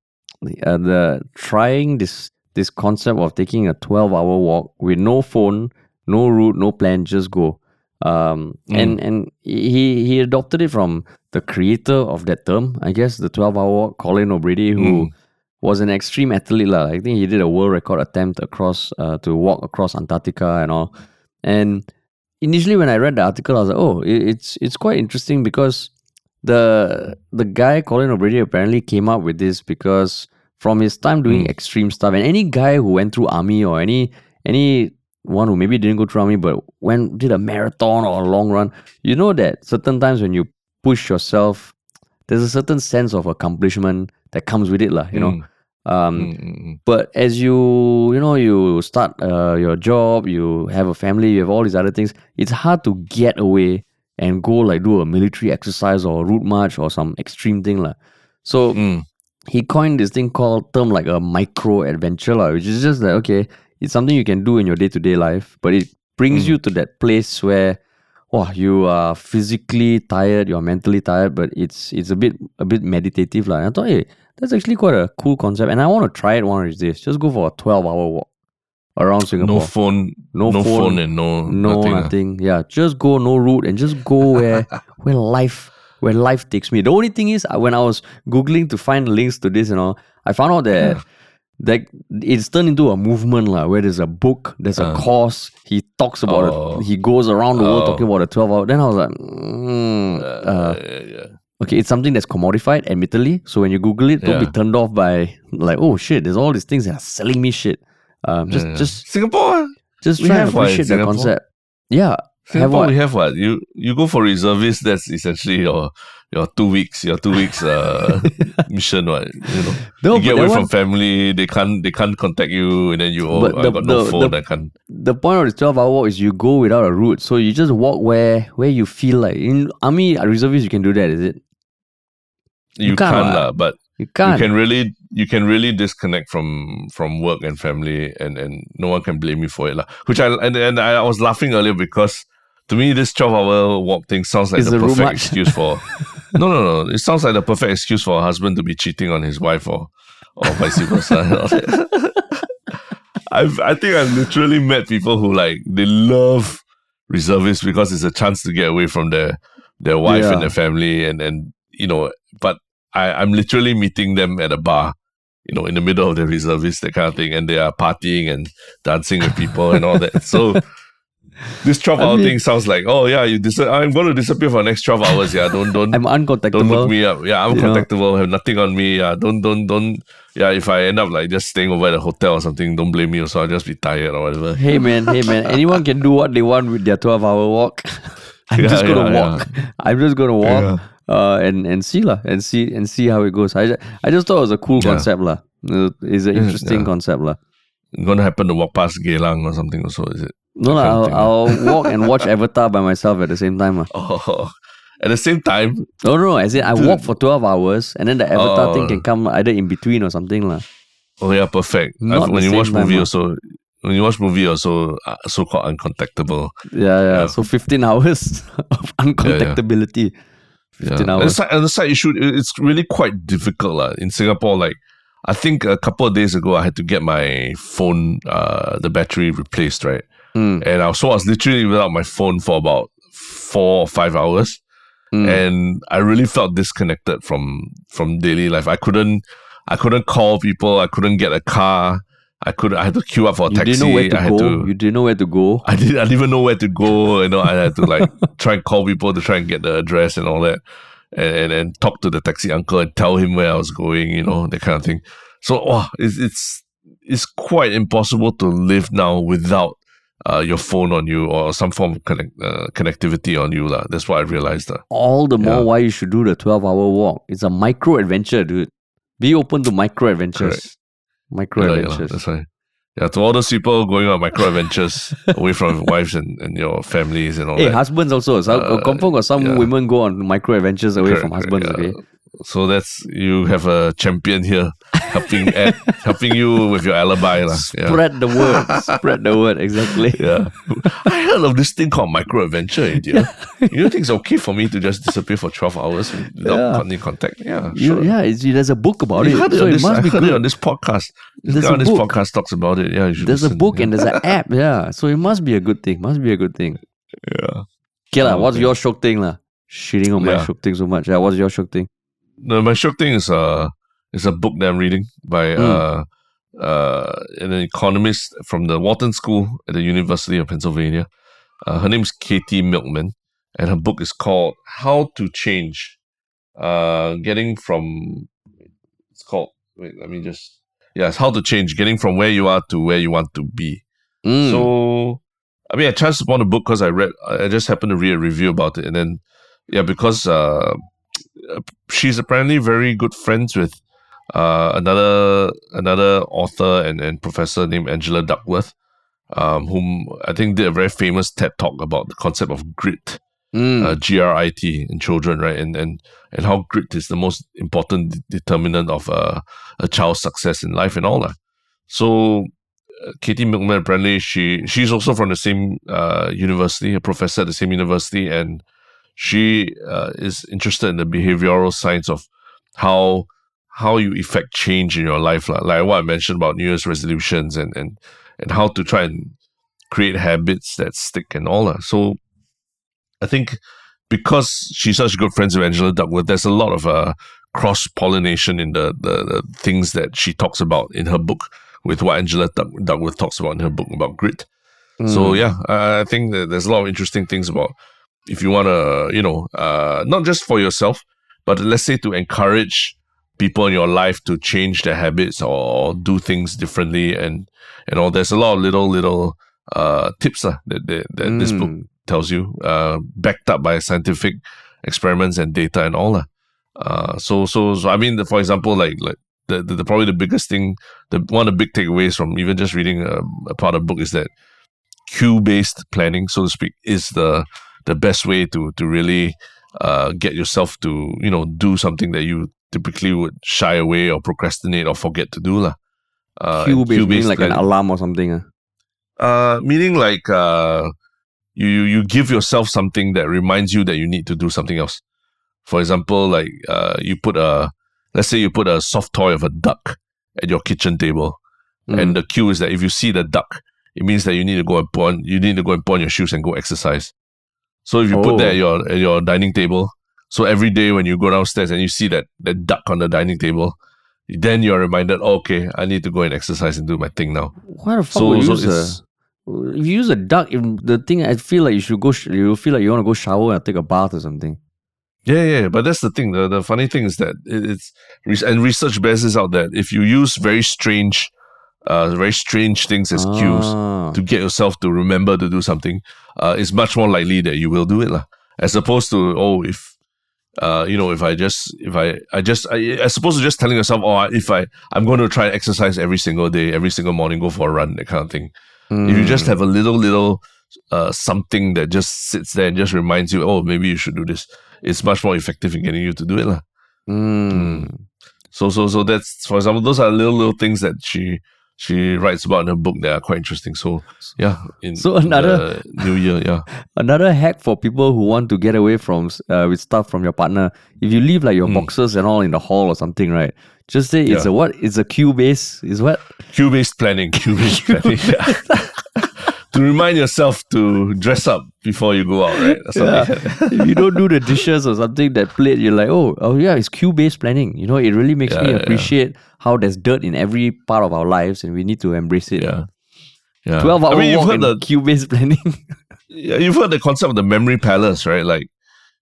the, uh, the trying this this concept of taking a twelve hour walk with no phone, no route, no plan, just go. Um, and and he he adopted it from the creator of that term, I guess, the twelve hour walk, Colin O'Brady, who Mm. was an extreme athlete. lah. I think he did a world record attempt across uh, to walk across Antarctica and all. And initially, when I read the article, I was like, "Oh, it's it's quite interesting because the the guy Colin O'Brady apparently came up with this because from his time doing Mm. extreme stuff, and any guy who went through army or any any one who maybe didn't go through army but went did a marathon or a long run, you know that certain times when you push yourself, there's a certain sense of accomplishment that comes with it, lah. You know. Um, Mm, mm, mm. but as you you know you start uh, your job you have a family you have all these other things it's hard to get away and go like do a military exercise or a route march or some extreme thing lah. so Mm. he coined this thing called term like a micro adventure lah, which is just like okay it's something you can do in your day-to-day life but it brings Mm. you to that place where wow, you are physically tired you're mentally tired but it's it's a bit a bit meditative. And i thought hey that's actually quite a cool concept and i want to try it one of these days just go for a 12 hour walk around singapore No phone, No no, phone, phone, and no, no nothing. nothing, yeah just go no route and just go *laughs* where where life where life takes me the only thing is when i was googling to find links to this and all i found out that that it's turned into a movement lah, where there's a book there's a Uh. course he talks about Oh. it he goes around the world Oh. talking about the 12 hour then i was like mm, Uh, uh, yeah, yeah. Okay it's something that's commodified admittedly so when you google it don't be turned off by like oh shit there's all these things that are selling me shit um, just Yeah, yeah. just Singapore. just try and have one in appreciate the Singapore. concept yeah Singapore, what? we have what you you go for reservist. That's essentially your your two weeks your two weeks uh *laughs* mission. What you know, No, you get away from one- family. They can't they can't contact you, and then you oh But I the- got no the- phone. the- I can't. the point of the 12 hour walk is you go without a route. So you just walk where where you feel like. In army reservists, you can do that, is it? You, can't, can't, lah, but You can't. you can really you can really disconnect from from work and family, and and no one can blame you for it, lah. Which I and, and I was laughing earlier because. To me, this twelve hour walk thing sounds like Is the the perfect excuse for. *laughs* no, no, no. It sounds like the perfect excuse for a husband to be cheating on his wife, or or vice versa. *laughs* I've I think I've literally met people who like they love reservists because it's a chance to get away from their their wife Yeah. and their family and and you know but I, I'm literally meeting them at a bar, you know, in the middle of the reservist, that kind of thing, and they are partying and dancing with people and all that. *laughs* So this 12 I hour mean- thing sounds like, oh yeah, you dis- I'm going to disappear for the next 12 hours. Yeah, don't don't I'm uncontactable. don't look me up. Yeah, I'm You know. contactable. Have nothing on me. Yeah, don't don't don't. Yeah, if I end up like just staying over at a hotel or something, don't blame me. Or so I'll just be tired or whatever. Hey man, hey man, anyone can do what they want with their 12 hour walk. *laughs* I'm Yeah, just gonna walk. I'm just gonna walk uh, and, and see lah, and see and see how it goes. I, I just thought it was a cool Yeah. concept lah. It's an interesting yeah. concept lah. gonna happen to walk past Geylang or something also, is it? No lah, I'll, I'll *laughs* walk and watch Avatar by myself at the same time lah. Oh, at the same time, No, no. As in, I walk for 12 hours and then the Avatar thing Oh. can come either in between or something lah. oh yeah, perfect. Not when you watch movie also, when you watch movie also, uh, so called uncontactable. Yeah, yeah. Yeah. So 15 hours *laughs* of uncontactability. 15 Yeah. And the hours. side, and the side issue, it's really quite difficult lah. in Singapore. Like, I think a couple of days ago, I had to get my phone, uh, the battery replaced, right? Mm, And I was, so I was literally without my phone for about four or five hours. mm. and I really felt disconnected from from daily life. I couldn't I couldn't call people. I couldn't get a car. I could I had to queue up for a You taxi. didn't know where to I had go. to You didn't know where to go. *laughs* I didn't I didn't even know where to go. You know, I had to like *laughs* try and call people to try and get the address and all that. And, and and talk to the taxi uncle and tell him where I was going, you know, that kind of thing. So oh, it's it's it's quite impossible to live now without uh, your phone on you or some form of connect, uh, connectivity on you. lah. That's what I realized. lah. All the more Yeah. why you should do the 12 hour walk. It's a micro adventure, dude. Be open to micro adventures. Micro Yeah, yeah, adventures. that's right. Yeah, to all those people going on micro adventures *laughs* away from wives and, and your families and all Hey, that. husbands also. So, Uh, confirm got some yeah. women go on micro adventures away Correct, from correct, husbands. yeah. Okay. So that's you have a champion here helping *laughs* add, helping you with your alibi. lah. Yeah. Spread the word. Spread the word. Exactly. *laughs* yeah. I heard of this thing called micro adventure, idiot. *laughs* you don't think it's okay for me to just disappear for 12 hours without Yeah. any contact? Yeah. You, sure. yeah, there's a book about I it. heard it, so it this, must I be heard it on this podcast. This There's guy a on this book. podcast talks about it. Yeah, you There's a book yeah. and there's an app. Yeah. So it must be a good thing. Must be a good thing. yeah. Okay, what's your shock thing? lah? Shitting on my shock thing so much. Yeah, what's your shock thing? No, my shock thing is uh is a book that I'm reading by Mm. uh uh an economist from the Wharton School at the University of Pennsylvania. Uh, her name is Katie Milkman, and her book is called "How to Change." Uh, getting from it's called wait, let me just yes, "How to Change," getting from where you are to where you want to be. Mm. So, I mean, I chanced upon the book because I read, I just happened to read a review about it. And then, yeah, because uh, she's apparently very good friends with uh, another another author and, and professor named Angela Duckworth, um, whom I think did a very famous TED talk about the concept of grit, Mm. uh, G R I T in children, right? And and and how grit is the most important determinant of uh, a child's success in life and all that. So uh, Katie Milkman apparently she she's also from the same uh, university, a professor at the same university, and she uh, is interested in the behavioral science of how how you effect change in your life, lah. like what I mentioned about New Year's resolutions and and and how to try and create habits that stick and all that. So I think because she's such good friends with Angela Duckworth, there's a lot of uh, cross pollination in the, the the things that she talks about in her book with what Angela Duck- Duckworth talks about in her book about grit. So Mm. yeah, I I think that there's a lot of interesting things about if you want to, you know, uh, not just for yourself, but let's say to encourage people in your life to change their habits or do things differently and and all. There's a lot of little little uh, tips uh, that that, that this book Mm. tells you, uh, backed up by scientific experiments and data and all. Uh. Uh, so so so I mean, the, for example, like like the, the, the probably the biggest thing, the one of the big takeaways from even just reading a, a part of the book is that cue based planning, so to speak, is the the best way to to really uh, get yourself to you know do something that you typically would shy away or procrastinate or forget to do lah. Uh, Cue based, meaning like an alarm or something. ah. uh, meaning like uh, you you you give yourself something that reminds you that you need to do something else. For example, like uh, you put a let's say you put a soft toy of a duck at your kitchen table, Mm. and the cue is that if you see the duck, it means that you need to go and put on you need to go and put on your shoes and go exercise. So if you put that Oh. at your at your dining table, so every day when you go downstairs and you see that that duck on the dining table, then you're reminded, oh, okay, I need to go and exercise and do my thing now. Why the fuck So, would you so use a, if you use a duck, if the thing I feel like you should go, sh- you feel like you want to go shower and take a bath or something. Yeah, yeah, but that's the thing. The, the funny thing is that it, it's and research bears this out that if you use very strange, uh, very strange things as cues Ah. to get yourself to remember to do something, uh, it's much more likely that you will do it, lah. As opposed to oh, if uh, you know, if I just if I I just I, as opposed to just telling yourself oh, if I I'm going to try and exercise every single day, every single morning, go for a run, that kind of thing. If you just Mm. have a little little uh, something that just sits there and just reminds you, oh, maybe you should do this. It's much more effective in getting you to do it, lah. Mm. So so so that's for example, those are little little things that she she writes about in her book that are quite interesting. So yeah, in So another- the new year, yeah, *laughs* Another hack for people who want to get away from uh, with stuff from your partner. If you leave like your Mm. boxes and all in the hall or something, right? Just say it's Yeah. a what? It's a cue base. Is what? cue based planning, cue based *laughs* planning. *laughs* to remind yourself to dress up before you go out, right? Yeah. *laughs* if you don't do the dishes or something that plate, you're like, oh, oh yeah, it's cue based planning. You know, it really makes Yeah, me yeah, yeah. appreciate how there's dirt in every part of our lives, and we need to embrace it. Yeah. Yeah. Twelve hour I mean, you've walk heard the cue based *laughs* planning. yeah, you've heard the concept of the memory palace, right? Like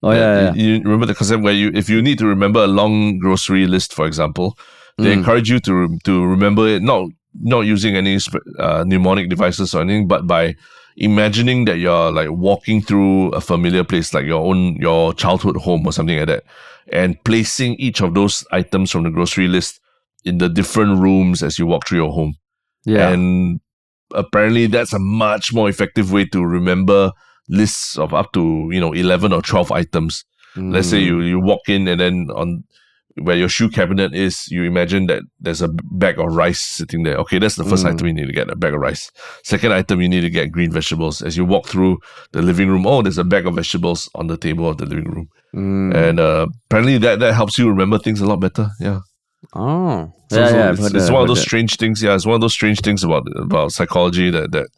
oh yeah, yeah. You, you remember the concept where you, if you need to remember a long grocery list, for example, they Mm. encourage you to to remember it not not using any uh, mnemonic devices or anything, but by imagining that you're like walking through a familiar place, like your own your childhood home or something like that, and placing each of those items from the grocery list in the different rooms as you walk through your home. yeah. And apparently that's a much more effective way to remember lists of up to, you know, 11 or 12 items. Let's say Mm. you, you walk in and then on where your shoe cabinet is, you imagine that there's a bag of rice sitting there. Okay, that's the first Mm. item you need to get, a bag of rice. Second item, you need to get green vegetables. As you walk through the living room, oh, there's a bag of vegetables on the table of the living room. Mm. And uh, apparently that, that helps you remember things a lot better. Yeah. oh, So, yeah, so yeah. It's, it's that, one of those that. strange things. Yeah, it's one of those strange things about about psychology that that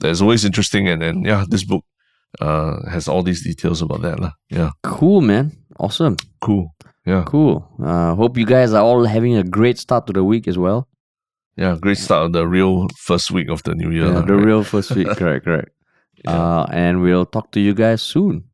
that's always interesting. And and yeah, this book uh has all these details about that. Yeah, Cool, man. Awesome. cool. Yeah, Cool. Uh, hope you guys are all having a great start to the week as well. yeah. Great start of the real first week of the new year. Yeah, the right? real first week. correct, correct. *laughs* Yeah. Uh, and we'll talk to you guys soon.